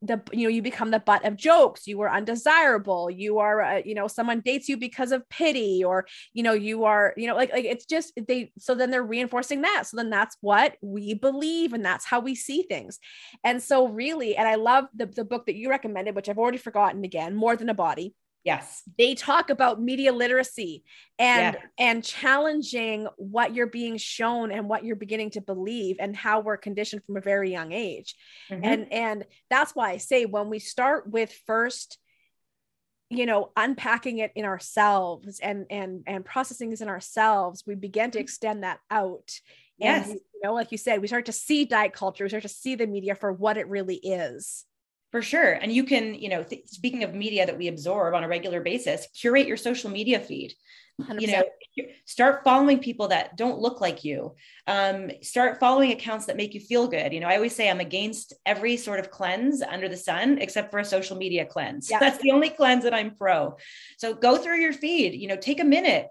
Speaker 2: the you know you become the butt of jokes you are undesirable you are uh, you know someone dates you because of pity or you know you are you know like like it's just they so then they're reinforcing that. So then that's what we believe and that's how we see things. And so really and i love the, the book that you recommended which i've already forgotten again more than a body
Speaker 1: Yes.
Speaker 2: They talk about media literacy and yeah. and challenging what you're being shown and what you're beginning to believe and how we're conditioned from a very young age. Mm-hmm. And and that's why I say when we start with first you know unpacking it in ourselves and and and processing this in ourselves we begin to mm-hmm. extend that out
Speaker 1: yes
Speaker 2: and, you know like you said we start to see diet culture we start to see the media for what it really is
Speaker 1: For sure. And you can, you know, th- speaking of media that we absorb on a regular basis, curate your social media feed. 100%. You know, start following people that don't look like you. Um, start following accounts that make you feel good. You know, I always say I'm against every sort of cleanse under the sun except for a social media cleanse. Yeah. That's the only cleanse that I'm pro. So go through your feed, you know, take a minute,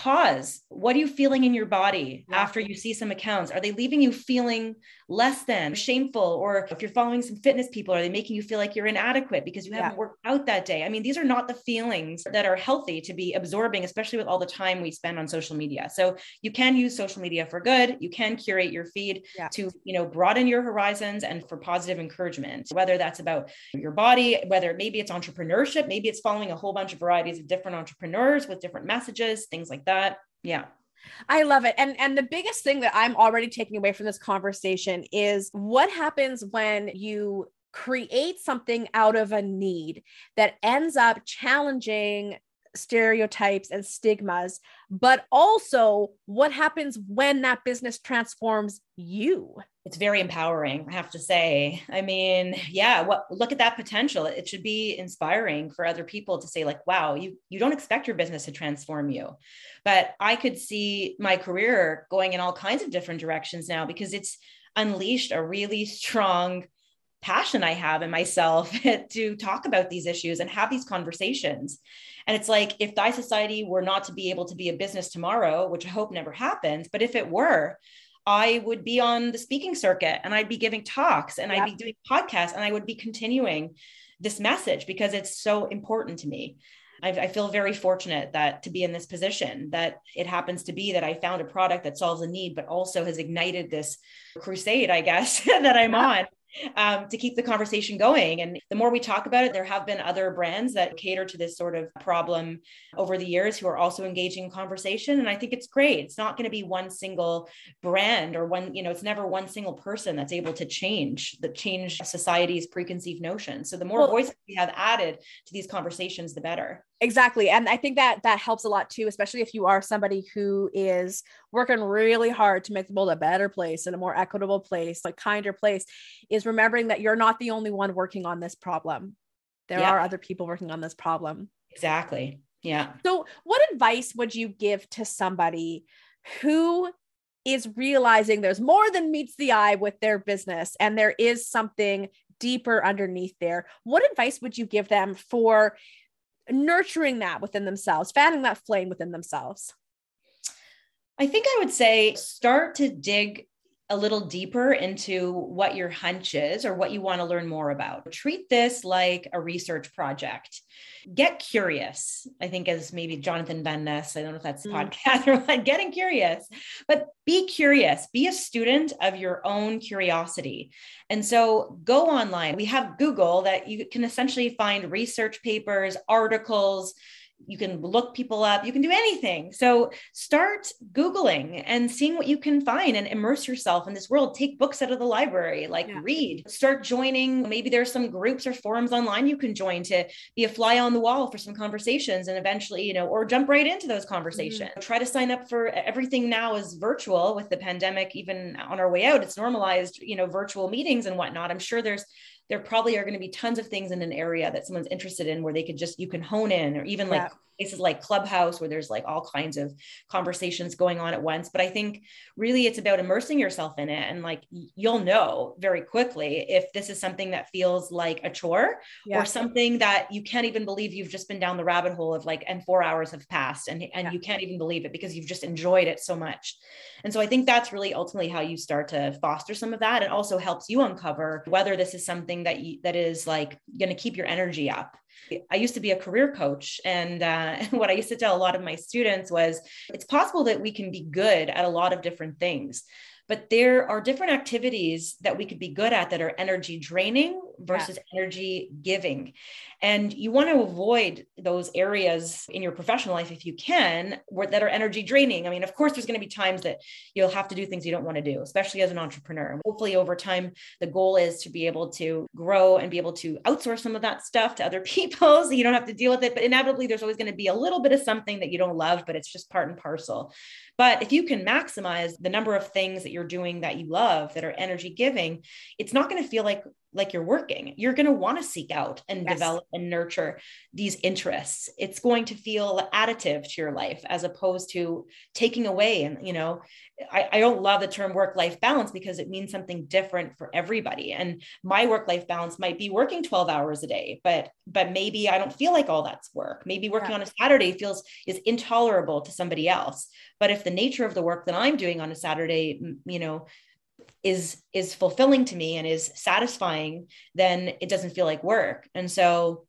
Speaker 1: pause. What are you feeling in your body yeah. after you see some accounts? Are they leaving you feeling less than shameful? Or if you're following some fitness people, are they making you feel like you're inadequate because you haven't worked out that day? I mean, these are not the feelings that are healthy to be absorbing, especially with all the time we spend on social media. So you can use social media for good. You can curate your feed yeah. to, you know, broaden your horizons and for positive encouragement, whether that's about your body, whether maybe it's entrepreneurship, maybe it's following a whole bunch of varieties of different entrepreneurs with different messages, things like that. Yeah.
Speaker 2: I love it. And and the biggest thing that I'm already taking away from this conversation is what happens when you create something out of a need that ends up challenging stereotypes and stigmas, but also what happens when that business transforms you.
Speaker 1: It's very empowering, I have to say. I mean, yeah, what look at that potential. It should be inspiring for other people to say like, wow, you you don't expect your business to transform you. But I could see my career going in all kinds of different directions now because it's unleashed a really strong passion I have in myself to talk about these issues and have these conversations. And it's like if Thigh Society were not to be able to be a business tomorrow, which I hope never happens, but if it were, I would be on the speaking circuit and I'd be giving talks and yep. I'd be doing podcasts and I would be continuing this message because it's so important to me. I, I, feel very fortunate that to be in this position that it happens to be that I found a product that solves a need, but also has ignited this crusade, I guess, that I'm on um, to keep the conversation going. And the more we talk about it, there have been other brands that cater to this sort of problem over the years who are also engaging in conversation. And I think it's great. It's not going to be one single brand or one, you know, it's never one single person that's able to change the change society's preconceived notions. So the more well, voices we have added to these conversations, the better
Speaker 2: exactly and i think that that helps a lot too especially if you are somebody who is working really hard to make the world a better place and a more equitable place a kinder place is remembering that you're not the only one working on this problem. There yeah. are other people working on this problem.
Speaker 1: Exactly yeah.
Speaker 2: So what advice would you give to somebody who is realizing there's more than meets the eye with their business and there is something deeper underneath there? What advice would you give them for nurturing that within themselves, fanning that flame within themselves?
Speaker 1: I think I would say start to dig a little deeper into what your hunch is or what you want to learn more about. Treat this like a research project. Get curious, I think, as maybe Jonathan Van Ness, I don't know if that's a mm. podcast or what, getting curious, but be curious, be a student of your own curiosity. And so go online. We have Google that you can essentially find research papers, articles, you can look people up, you can do anything. So start Googling and seeing what you can find and immerse yourself in this world. Take books out of the library, like yeah. read, start joining. Maybe there's some groups or forums online you can join to be a fly on the wall for some conversations and eventually, you know, or jump right into those conversations. Mm-hmm. Try to sign up for everything now is virtual with the pandemic, even on our way out, it's normalized, you know, virtual meetings and whatnot. I'm sure there's there probably are going to be tons of things in an area that someone's interested in where they could just you can hone in or even like places like clubhouse where there's like all kinds of conversations going on at once but i think really it's about immersing yourself in it and like you'll know very quickly if this is something that feels like a chore yeah. or something that you can't even believe you've just been down the rabbit hole of like and four hours have passed and and yeah. you can't even believe it because you've just enjoyed it so much and so i think that's really ultimately how you start to foster some of that and also helps you uncover whether this is something that you that is like going to keep your energy up I used to be a career coach. And uh, what I used to tell a lot of my students was it's possible that we can be good at a lot of different things but there are different activities that we could be good at that are energy draining versus yeah. energy giving. And you want to avoid those areas in your professional life if you can, where, that are energy draining. I mean, of course, there's going to be times that you'll have to do things you don't want to do, especially as an entrepreneur. And hopefully, over time, the goal is to be able to grow and be able to outsource some of that stuff to other people so you don't have to deal with it. But inevitably, there's always going to be a little bit of something that you don't love, but it's just part and parcel. But if you can maximize the number of things that you're doing that you love that are energy giving, it's not going to feel like like you're working. You're going to want to seek out and yes. develop and nurture these interests. It's going to feel additive to your life as opposed to taking away. And, you know, I, I don't love the term work life balance because it means something different for everybody. And my work life balance might be working 12 hours a day, but, but maybe I don't feel like all that's work. Maybe working yeah. on a Saturday feels is intolerable to somebody else. But if the nature of the work that I'm doing on a Saturday, you know, is is fulfilling to me and is satisfying then it doesn't feel like work. And so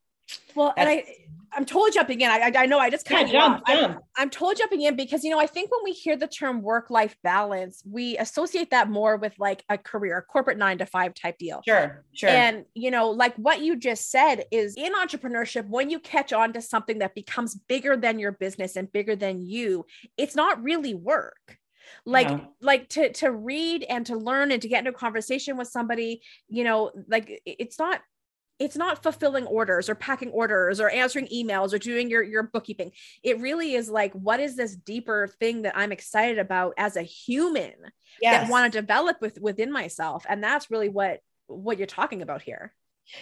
Speaker 2: well and i i'm totally jumping in. I i know i just kind yeah, of jump, jump. I'm, I'm totally jumping in because you know i think when we hear the term work life balance we associate that more with like a career corporate nine to five type deal.
Speaker 1: Sure sure.
Speaker 2: And you know like what you just said is in entrepreneurship when you catch on to something that becomes bigger than your business and bigger than you it's not really work like yeah. like to to read and to learn and to get into a conversation with somebody you know like it's not it's not fulfilling orders or packing orders or answering emails or doing your your bookkeeping it really is like what is this deeper thing that i'm excited about as a human yes. that want to develop with within myself and that's really what what you're talking about here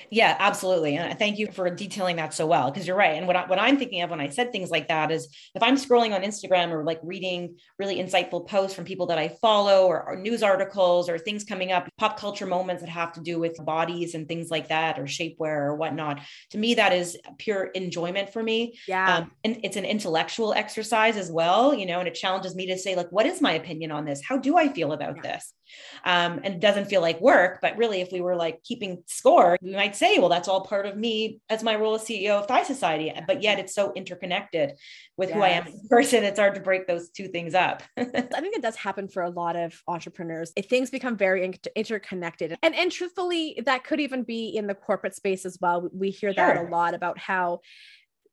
Speaker 1: yeah, absolutely. And thank you for detailing that so well because you're right. And what, I, what I'm thinking of when I said things like that is if I'm scrolling on Instagram or like reading really insightful posts from people that I follow or, or, news articles or things coming up, pop culture moments that have to do with bodies and things like that or shapewear or whatnot, to me, that is pure enjoyment for me.
Speaker 2: Yeah. Um,
Speaker 1: and it's an intellectual exercise as well, you know, and it challenges me to say, like, what is my opinion on this? How do I feel about yeah. this? Um, and it doesn't feel like work, but really, if we were like keeping score, we might say, well, that's all part of me as my role as CEO of Thigh Society. But yet it's so interconnected with yes. who I am as a person. It's hard to break those two things up.
Speaker 2: I think it does happen for a lot of entrepreneurs. If things become very inter- interconnected. And, and truthfully, that could even be in the corporate space as well. We hear sure. that a lot about how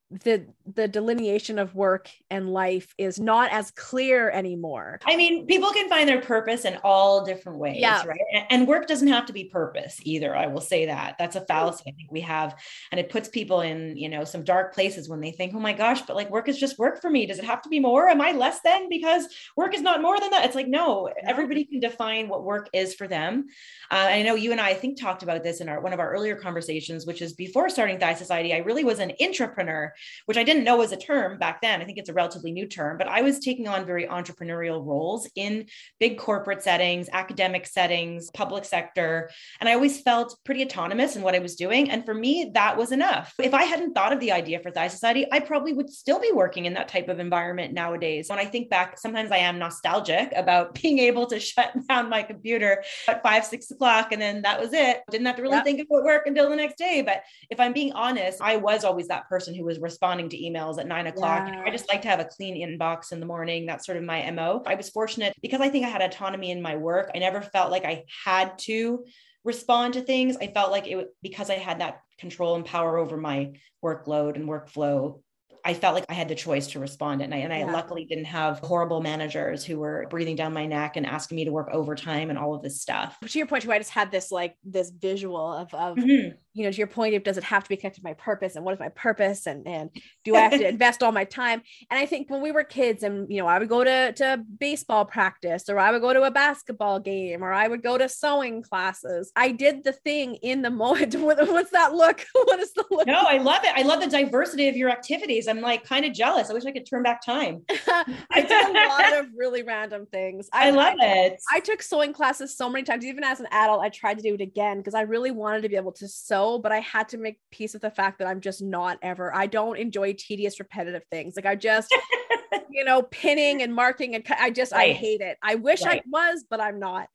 Speaker 2: the the delineation of work and life is not as clear anymore.
Speaker 1: I mean, people can find their purpose in all different ways, yeah. right? And work doesn't have to be purpose either. I will say that. That's a fallacy I think we have and it puts people in, you know, some dark places when they think, "Oh my gosh, but like work is just work for me. Does it have to be more? Am I less than because work is not more than that?" It's like, no, everybody can define what work is for them. Uh, I know you and I, I think talked about this in our one of our earlier conversations, which is before starting Thigh Society, I really was an intrapreneur which I didn't know was a term back then. I think it's a relatively new term, but I was taking on very entrepreneurial roles in big corporate settings, academic settings, public sector. And I always felt pretty autonomous in what I was doing. And for me, that was enough. If I hadn't thought of the idea for Thigh Society, I probably would still be working in that type of environment nowadays. When I think back, sometimes I am nostalgic about being able to shut down my computer at five, six o'clock, and then that was it. Didn't have to really yep. think about work until the next day. But if I'm being honest, I was always that person who was responding to emails at nine o'clock. Yeah. I just like to have a clean inbox in the morning. That's sort of my MO. I was fortunate because I think I had autonomy in my work. I never felt like I had to respond to things. I felt like it because I had that control and power over my workload and workflow. I felt like I had the choice to respond. And I, and I yeah. luckily didn't have horrible managers who were breathing down my neck and asking me to work overtime and all of this stuff.
Speaker 2: To your point, too, I just had this like this visual of, of mm-hmm you know, to your point of does it have to be connected to my purpose and what is my purpose and and do I have to invest all my time? And I think when we were kids and you know, I would go to to baseball practice or I would go to a basketball game or I would go to sewing classes. I did the thing in the moment. What's that look? what is the look?
Speaker 1: No, I love it. I love the diversity of your activities. I'm like kind of jealous. I wish I could turn back time.
Speaker 2: I did a lot of really random things.
Speaker 1: I, I love I, it.
Speaker 2: I took sewing classes so many times. Even as an adult, I tried to do it again because I really wanted to be able to sew but I had to make peace with the fact that I'm just not ever. I don't enjoy tedious, repetitive things. Like I just, you know, pinning and marking, and I just right. I hate it. I wish right. I was, but I'm not.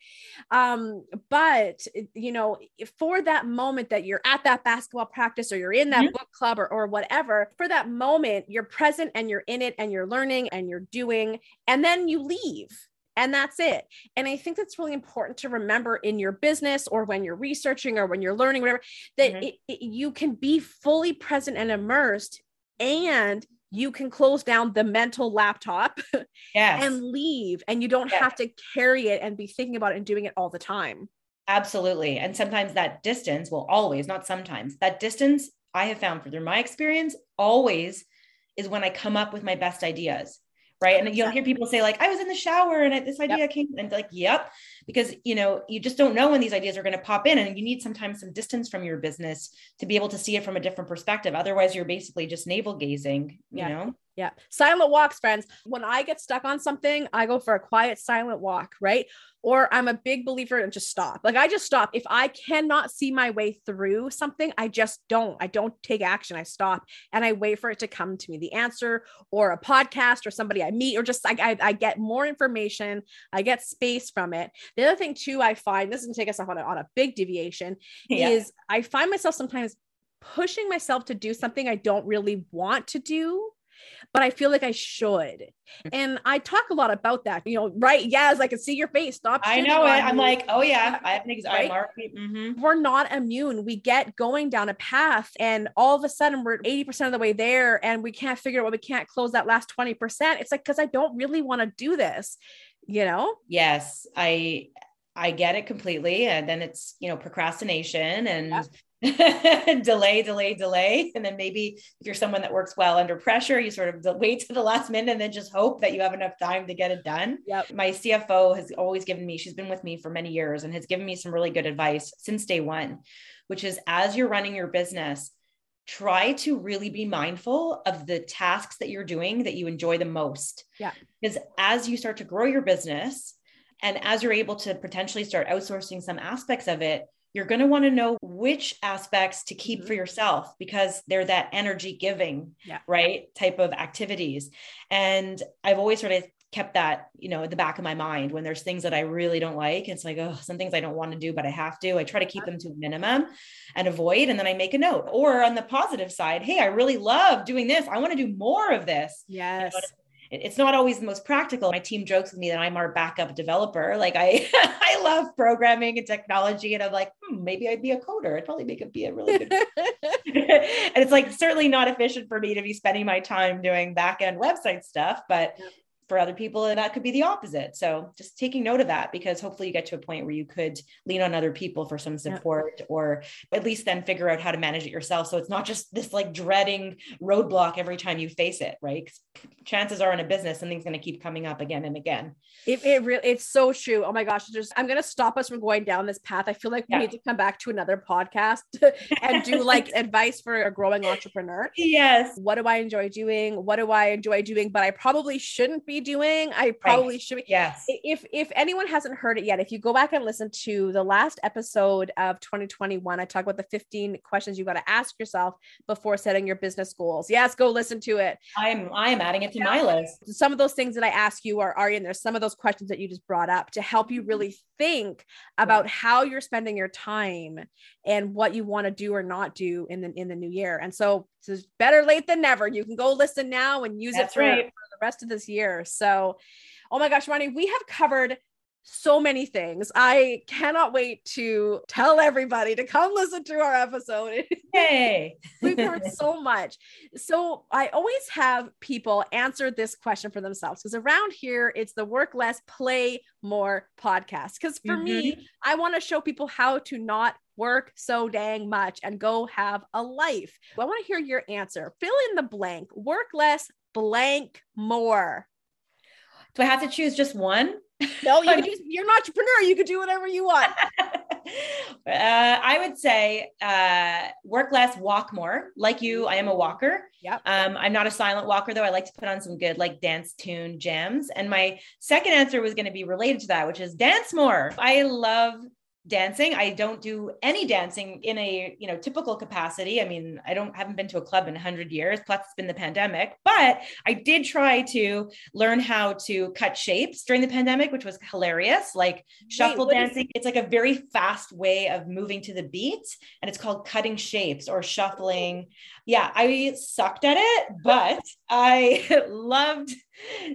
Speaker 2: Um, but you know, for that moment that you're at that basketball practice or you're in that mm-hmm. book club or or whatever, for that moment, you're present and you're in it and you're learning and you're doing, and then you leave and that's it. And I think that's really important to remember in your business or when you're researching or when you're learning, whatever, that mm-hmm. it, it, you can be fully present and immersed and you can close down the mental laptop
Speaker 1: yes.
Speaker 2: and leave. And you don't yes. have to carry it and be thinking about it and doing it all the time.
Speaker 1: Absolutely. And sometimes that distance, well, always, not sometimes, that distance I have found through my experience always is when I come up with my best ideas right? And you'll hear people say like, "I was in the shower and this idea yep. came," and like, "Yep." Because you know you just don't know when these ideas are going to pop in and you need sometimes some distance from your business to be able to see it from a different perspective otherwise you're basically just navel gazing you
Speaker 2: Yeah.
Speaker 1: know
Speaker 2: Yeah. Silent walks, friends. When I get stuck on something, I go for a quiet, silent walk, right? Or I'm a big believer in just stop. Like I just stop. If I cannot see my way through something, I just don't. I don't take action. I stop and I wait for it to come to me the answer or a podcast or somebody I meet or just like I, I get more information. I get space from it. The other thing, too, I find this to take us off on a, on a big deviation
Speaker 1: yeah
Speaker 2: is I find myself sometimes pushing myself to do something I don't really want to do, but I feel like I should.
Speaker 1: Mm-hmm.
Speaker 2: And I talk a lot about that, you know, right? Yes, I can see your face. Stop.
Speaker 1: I know it. I'm
Speaker 2: me.
Speaker 1: like oh yeah i have an ex-
Speaker 2: Right?
Speaker 1: mhm.
Speaker 2: we're not immune. We get going down a path, and all of a sudden we're 80% of the way there, and we can't figure out what we can't close that last 20%. It's like, because I don't really want to do this, you know?
Speaker 1: yes i i get it completely and then it's you know procrastination and delay delay delay and then maybe if you're someone that works well under pressure you sort of wait to the last minute and then just hope that you have enough time to get it done
Speaker 2: Yep.
Speaker 1: my cfo has always given me she's been with me for many years and has given me some really good advice since day one which is as you're running your business try to really be mindful of the tasks that you're doing that you enjoy the most
Speaker 2: Yeah.
Speaker 1: because as you start to grow your business and as you're able to potentially start outsourcing some aspects of it, you're going to want to know which aspects to keep
Speaker 2: Mhm.
Speaker 1: for yourself because they're that energy giving,
Speaker 2: Yeah.
Speaker 1: right? Type of activities. And I've always sort of kept that, you know, at the back of my mind when there's things that I really don't like. It's like, oh, some things I don't want to do, but I have to. I try to keep them to a minimum and avoid. And then I make a note. Or on the positive side, hey, I really love doing this. I want to do more of this
Speaker 2: Yes.
Speaker 1: it- it's not always the most practical. My team jokes with me that I'm our backup developer. Like I, I love programming and technology, and I'm like, hmm, maybe I'd be a coder. I'd probably make it be a really good. and it's like certainly not efficient for me to be spending my time doing back end website stuff, but
Speaker 2: Yeah.
Speaker 1: For other people, and that could be the opposite. So just taking note of that because hopefully you get to a point where you could lean on other people for some
Speaker 2: Yeah.
Speaker 1: support, or at least then figure out how to manage it yourself. So it's not just this like dreading roadblock every time you face it, right chances are in a business something's going to keep coming up again and again
Speaker 2: It, it really it's so true. Oh my gosh, just I'm gonna stop us from going down this path. I feel like we
Speaker 1: Yeah.
Speaker 2: need to come back to another podcast and do like advice for a growing entrepreneur.
Speaker 1: yes
Speaker 2: What do I enjoy doing? What do I enjoy doing? But I probably shouldn't be doing. I probably should be.
Speaker 1: yes
Speaker 2: If if anyone hasn't heard it yet, if you go back and listen to the last episode of 2021, I talk about the 15 questions you got to ask yourself before setting your business goals. Yes, go listen to it.
Speaker 1: i'm i'm adding it to my list
Speaker 2: some of those things that I ask you are, are in there. Some of those questions that you just brought up to help you really think about how you're spending your time and what you want to do or not do in the in the new year. And so it's better late than never. You can go listen now and use
Speaker 1: that's
Speaker 2: it for,
Speaker 1: right
Speaker 2: for rest of this year. So, oh my gosh, Ronnie, we have covered so many things. I cannot wait to tell everybody to come listen to our episode.
Speaker 1: yay
Speaker 2: We've covered so much. So I always have people answer this question for themselves because around here it's the work less, play more podcast. Because for me, mm-hmm. I want to show people how to not work so dang much and go have a life. I want to hear your answer. Fill in the blank. Work less, blank more.
Speaker 1: do i have to choose just one
Speaker 2: No, you can do, you're an entrepreneur. You can do whatever you want.
Speaker 1: uh, I would say uh, work less, walk more. Like you, I am a walker.
Speaker 2: Yep.
Speaker 1: Um, I'm not a silent walker though. I like to put on some good like dance tune jams. And my second answer was going to be related to that, which is dance more. I love dancing. I don't do any dancing in a you know typical capacity. I mean, I don't haven't been to a club in 100 years. Plus, it's been the pandemic. But I did try to learn how to cut shapes during the pandemic, which was hilarious. Like shuffle
Speaker 2: what is-
Speaker 1: dancing it's like a very fast way of moving to the beat and it's called cutting shapes or shuffling yeah i sucked at it but i loved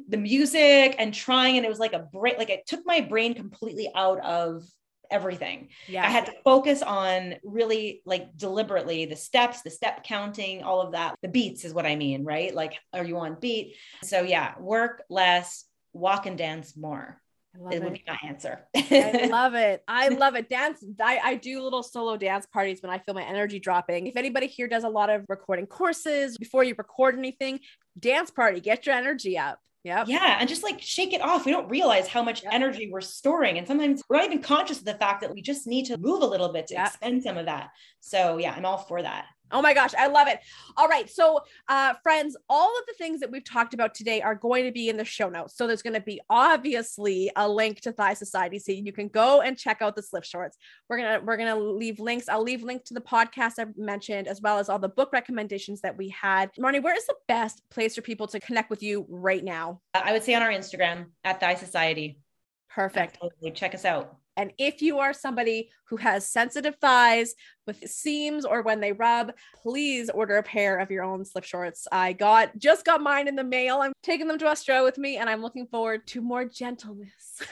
Speaker 1: the music and trying and it was like a break like it took my brain completely out of everything
Speaker 2: Yeah.
Speaker 1: i had to focus on really like deliberately the steps the step counting all of that the beats is what i mean right like are you on beat so yeah work less walk and dance more
Speaker 2: I love
Speaker 1: it would be my answer
Speaker 2: I love it. I love it. Dance. I, I do little solo dance parties when I feel my energy dropping. If anybody here does a lot of recording courses before you record anything, dance party, get your energy up. Yeah.
Speaker 1: Yeah. And just like shake it off. We don't realize how much
Speaker 2: Yep.
Speaker 1: energy we're storing. And sometimes we're not even conscious of the fact that we just need to move a little bit to
Speaker 2: Yeah.
Speaker 1: expend some of that. So yeah, I'm all for that.
Speaker 2: Oh my gosh, I love it. All right. So, uh, friends, all of the things that we've talked about today are going to be in the show notes. So, there's going to be obviously a link to Thigh Society. So you can go and check out the slip shorts. We're gonna we're gonna leave links. I'll leave link to the podcast I've mentioned, as well as all the book recommendations that we had. Marnie, where is the best place for people to connect with you right now?
Speaker 1: Uh, I would say on our Instagram at Thigh Society.
Speaker 2: Perfect.
Speaker 1: Absolutely. Check us out.
Speaker 2: And if you are somebody who has sensitive thighs with seams or when they rub, please order a pair of your own slip shorts. I got just got mine in the mail. I'm taking them to Australia with me and I'm looking forward to more gentleness.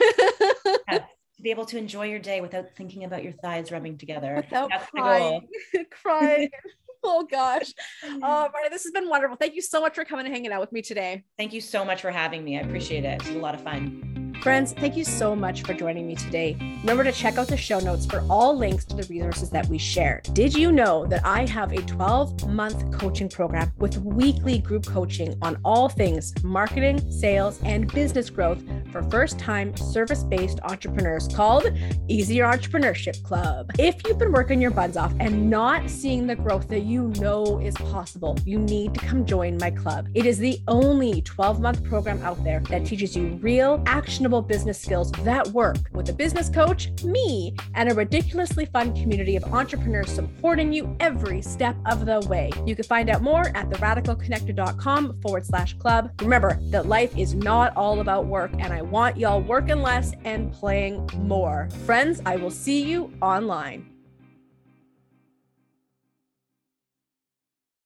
Speaker 1: To be able to enjoy your day without thinking about your thighs rubbing together.
Speaker 2: Without
Speaker 1: That's
Speaker 2: crying. crying. oh gosh. Mm-hmm. Oh, Marnie, this has been wonderful. Thank you so much for coming and hanging out with me today.
Speaker 1: Thank you so much for having me. I appreciate it. It was a lot of fun.
Speaker 2: Friends, thank you so much for joining me today. Remember to check out the show notes for all links to the resources that we shared. Did you know that I have a 12 month coaching program with weekly group coaching on all things marketing, sales, and business growth for first time service based entrepreneurs called Easier Entrepreneurship Club? If you've been working your buns off and not seeing the growth that you know is possible, you need to come join my club. It is the only 12 month program out there that teaches you real, actionable business skills that work with a business coach, me, and a ridiculously fun community of entrepreneurs supporting you every step of the way. You can find out more at theradicalconnector.com forward slash club. Remember that life is not all about work, and I want y'all working less and playing more. Friends, I will see you online.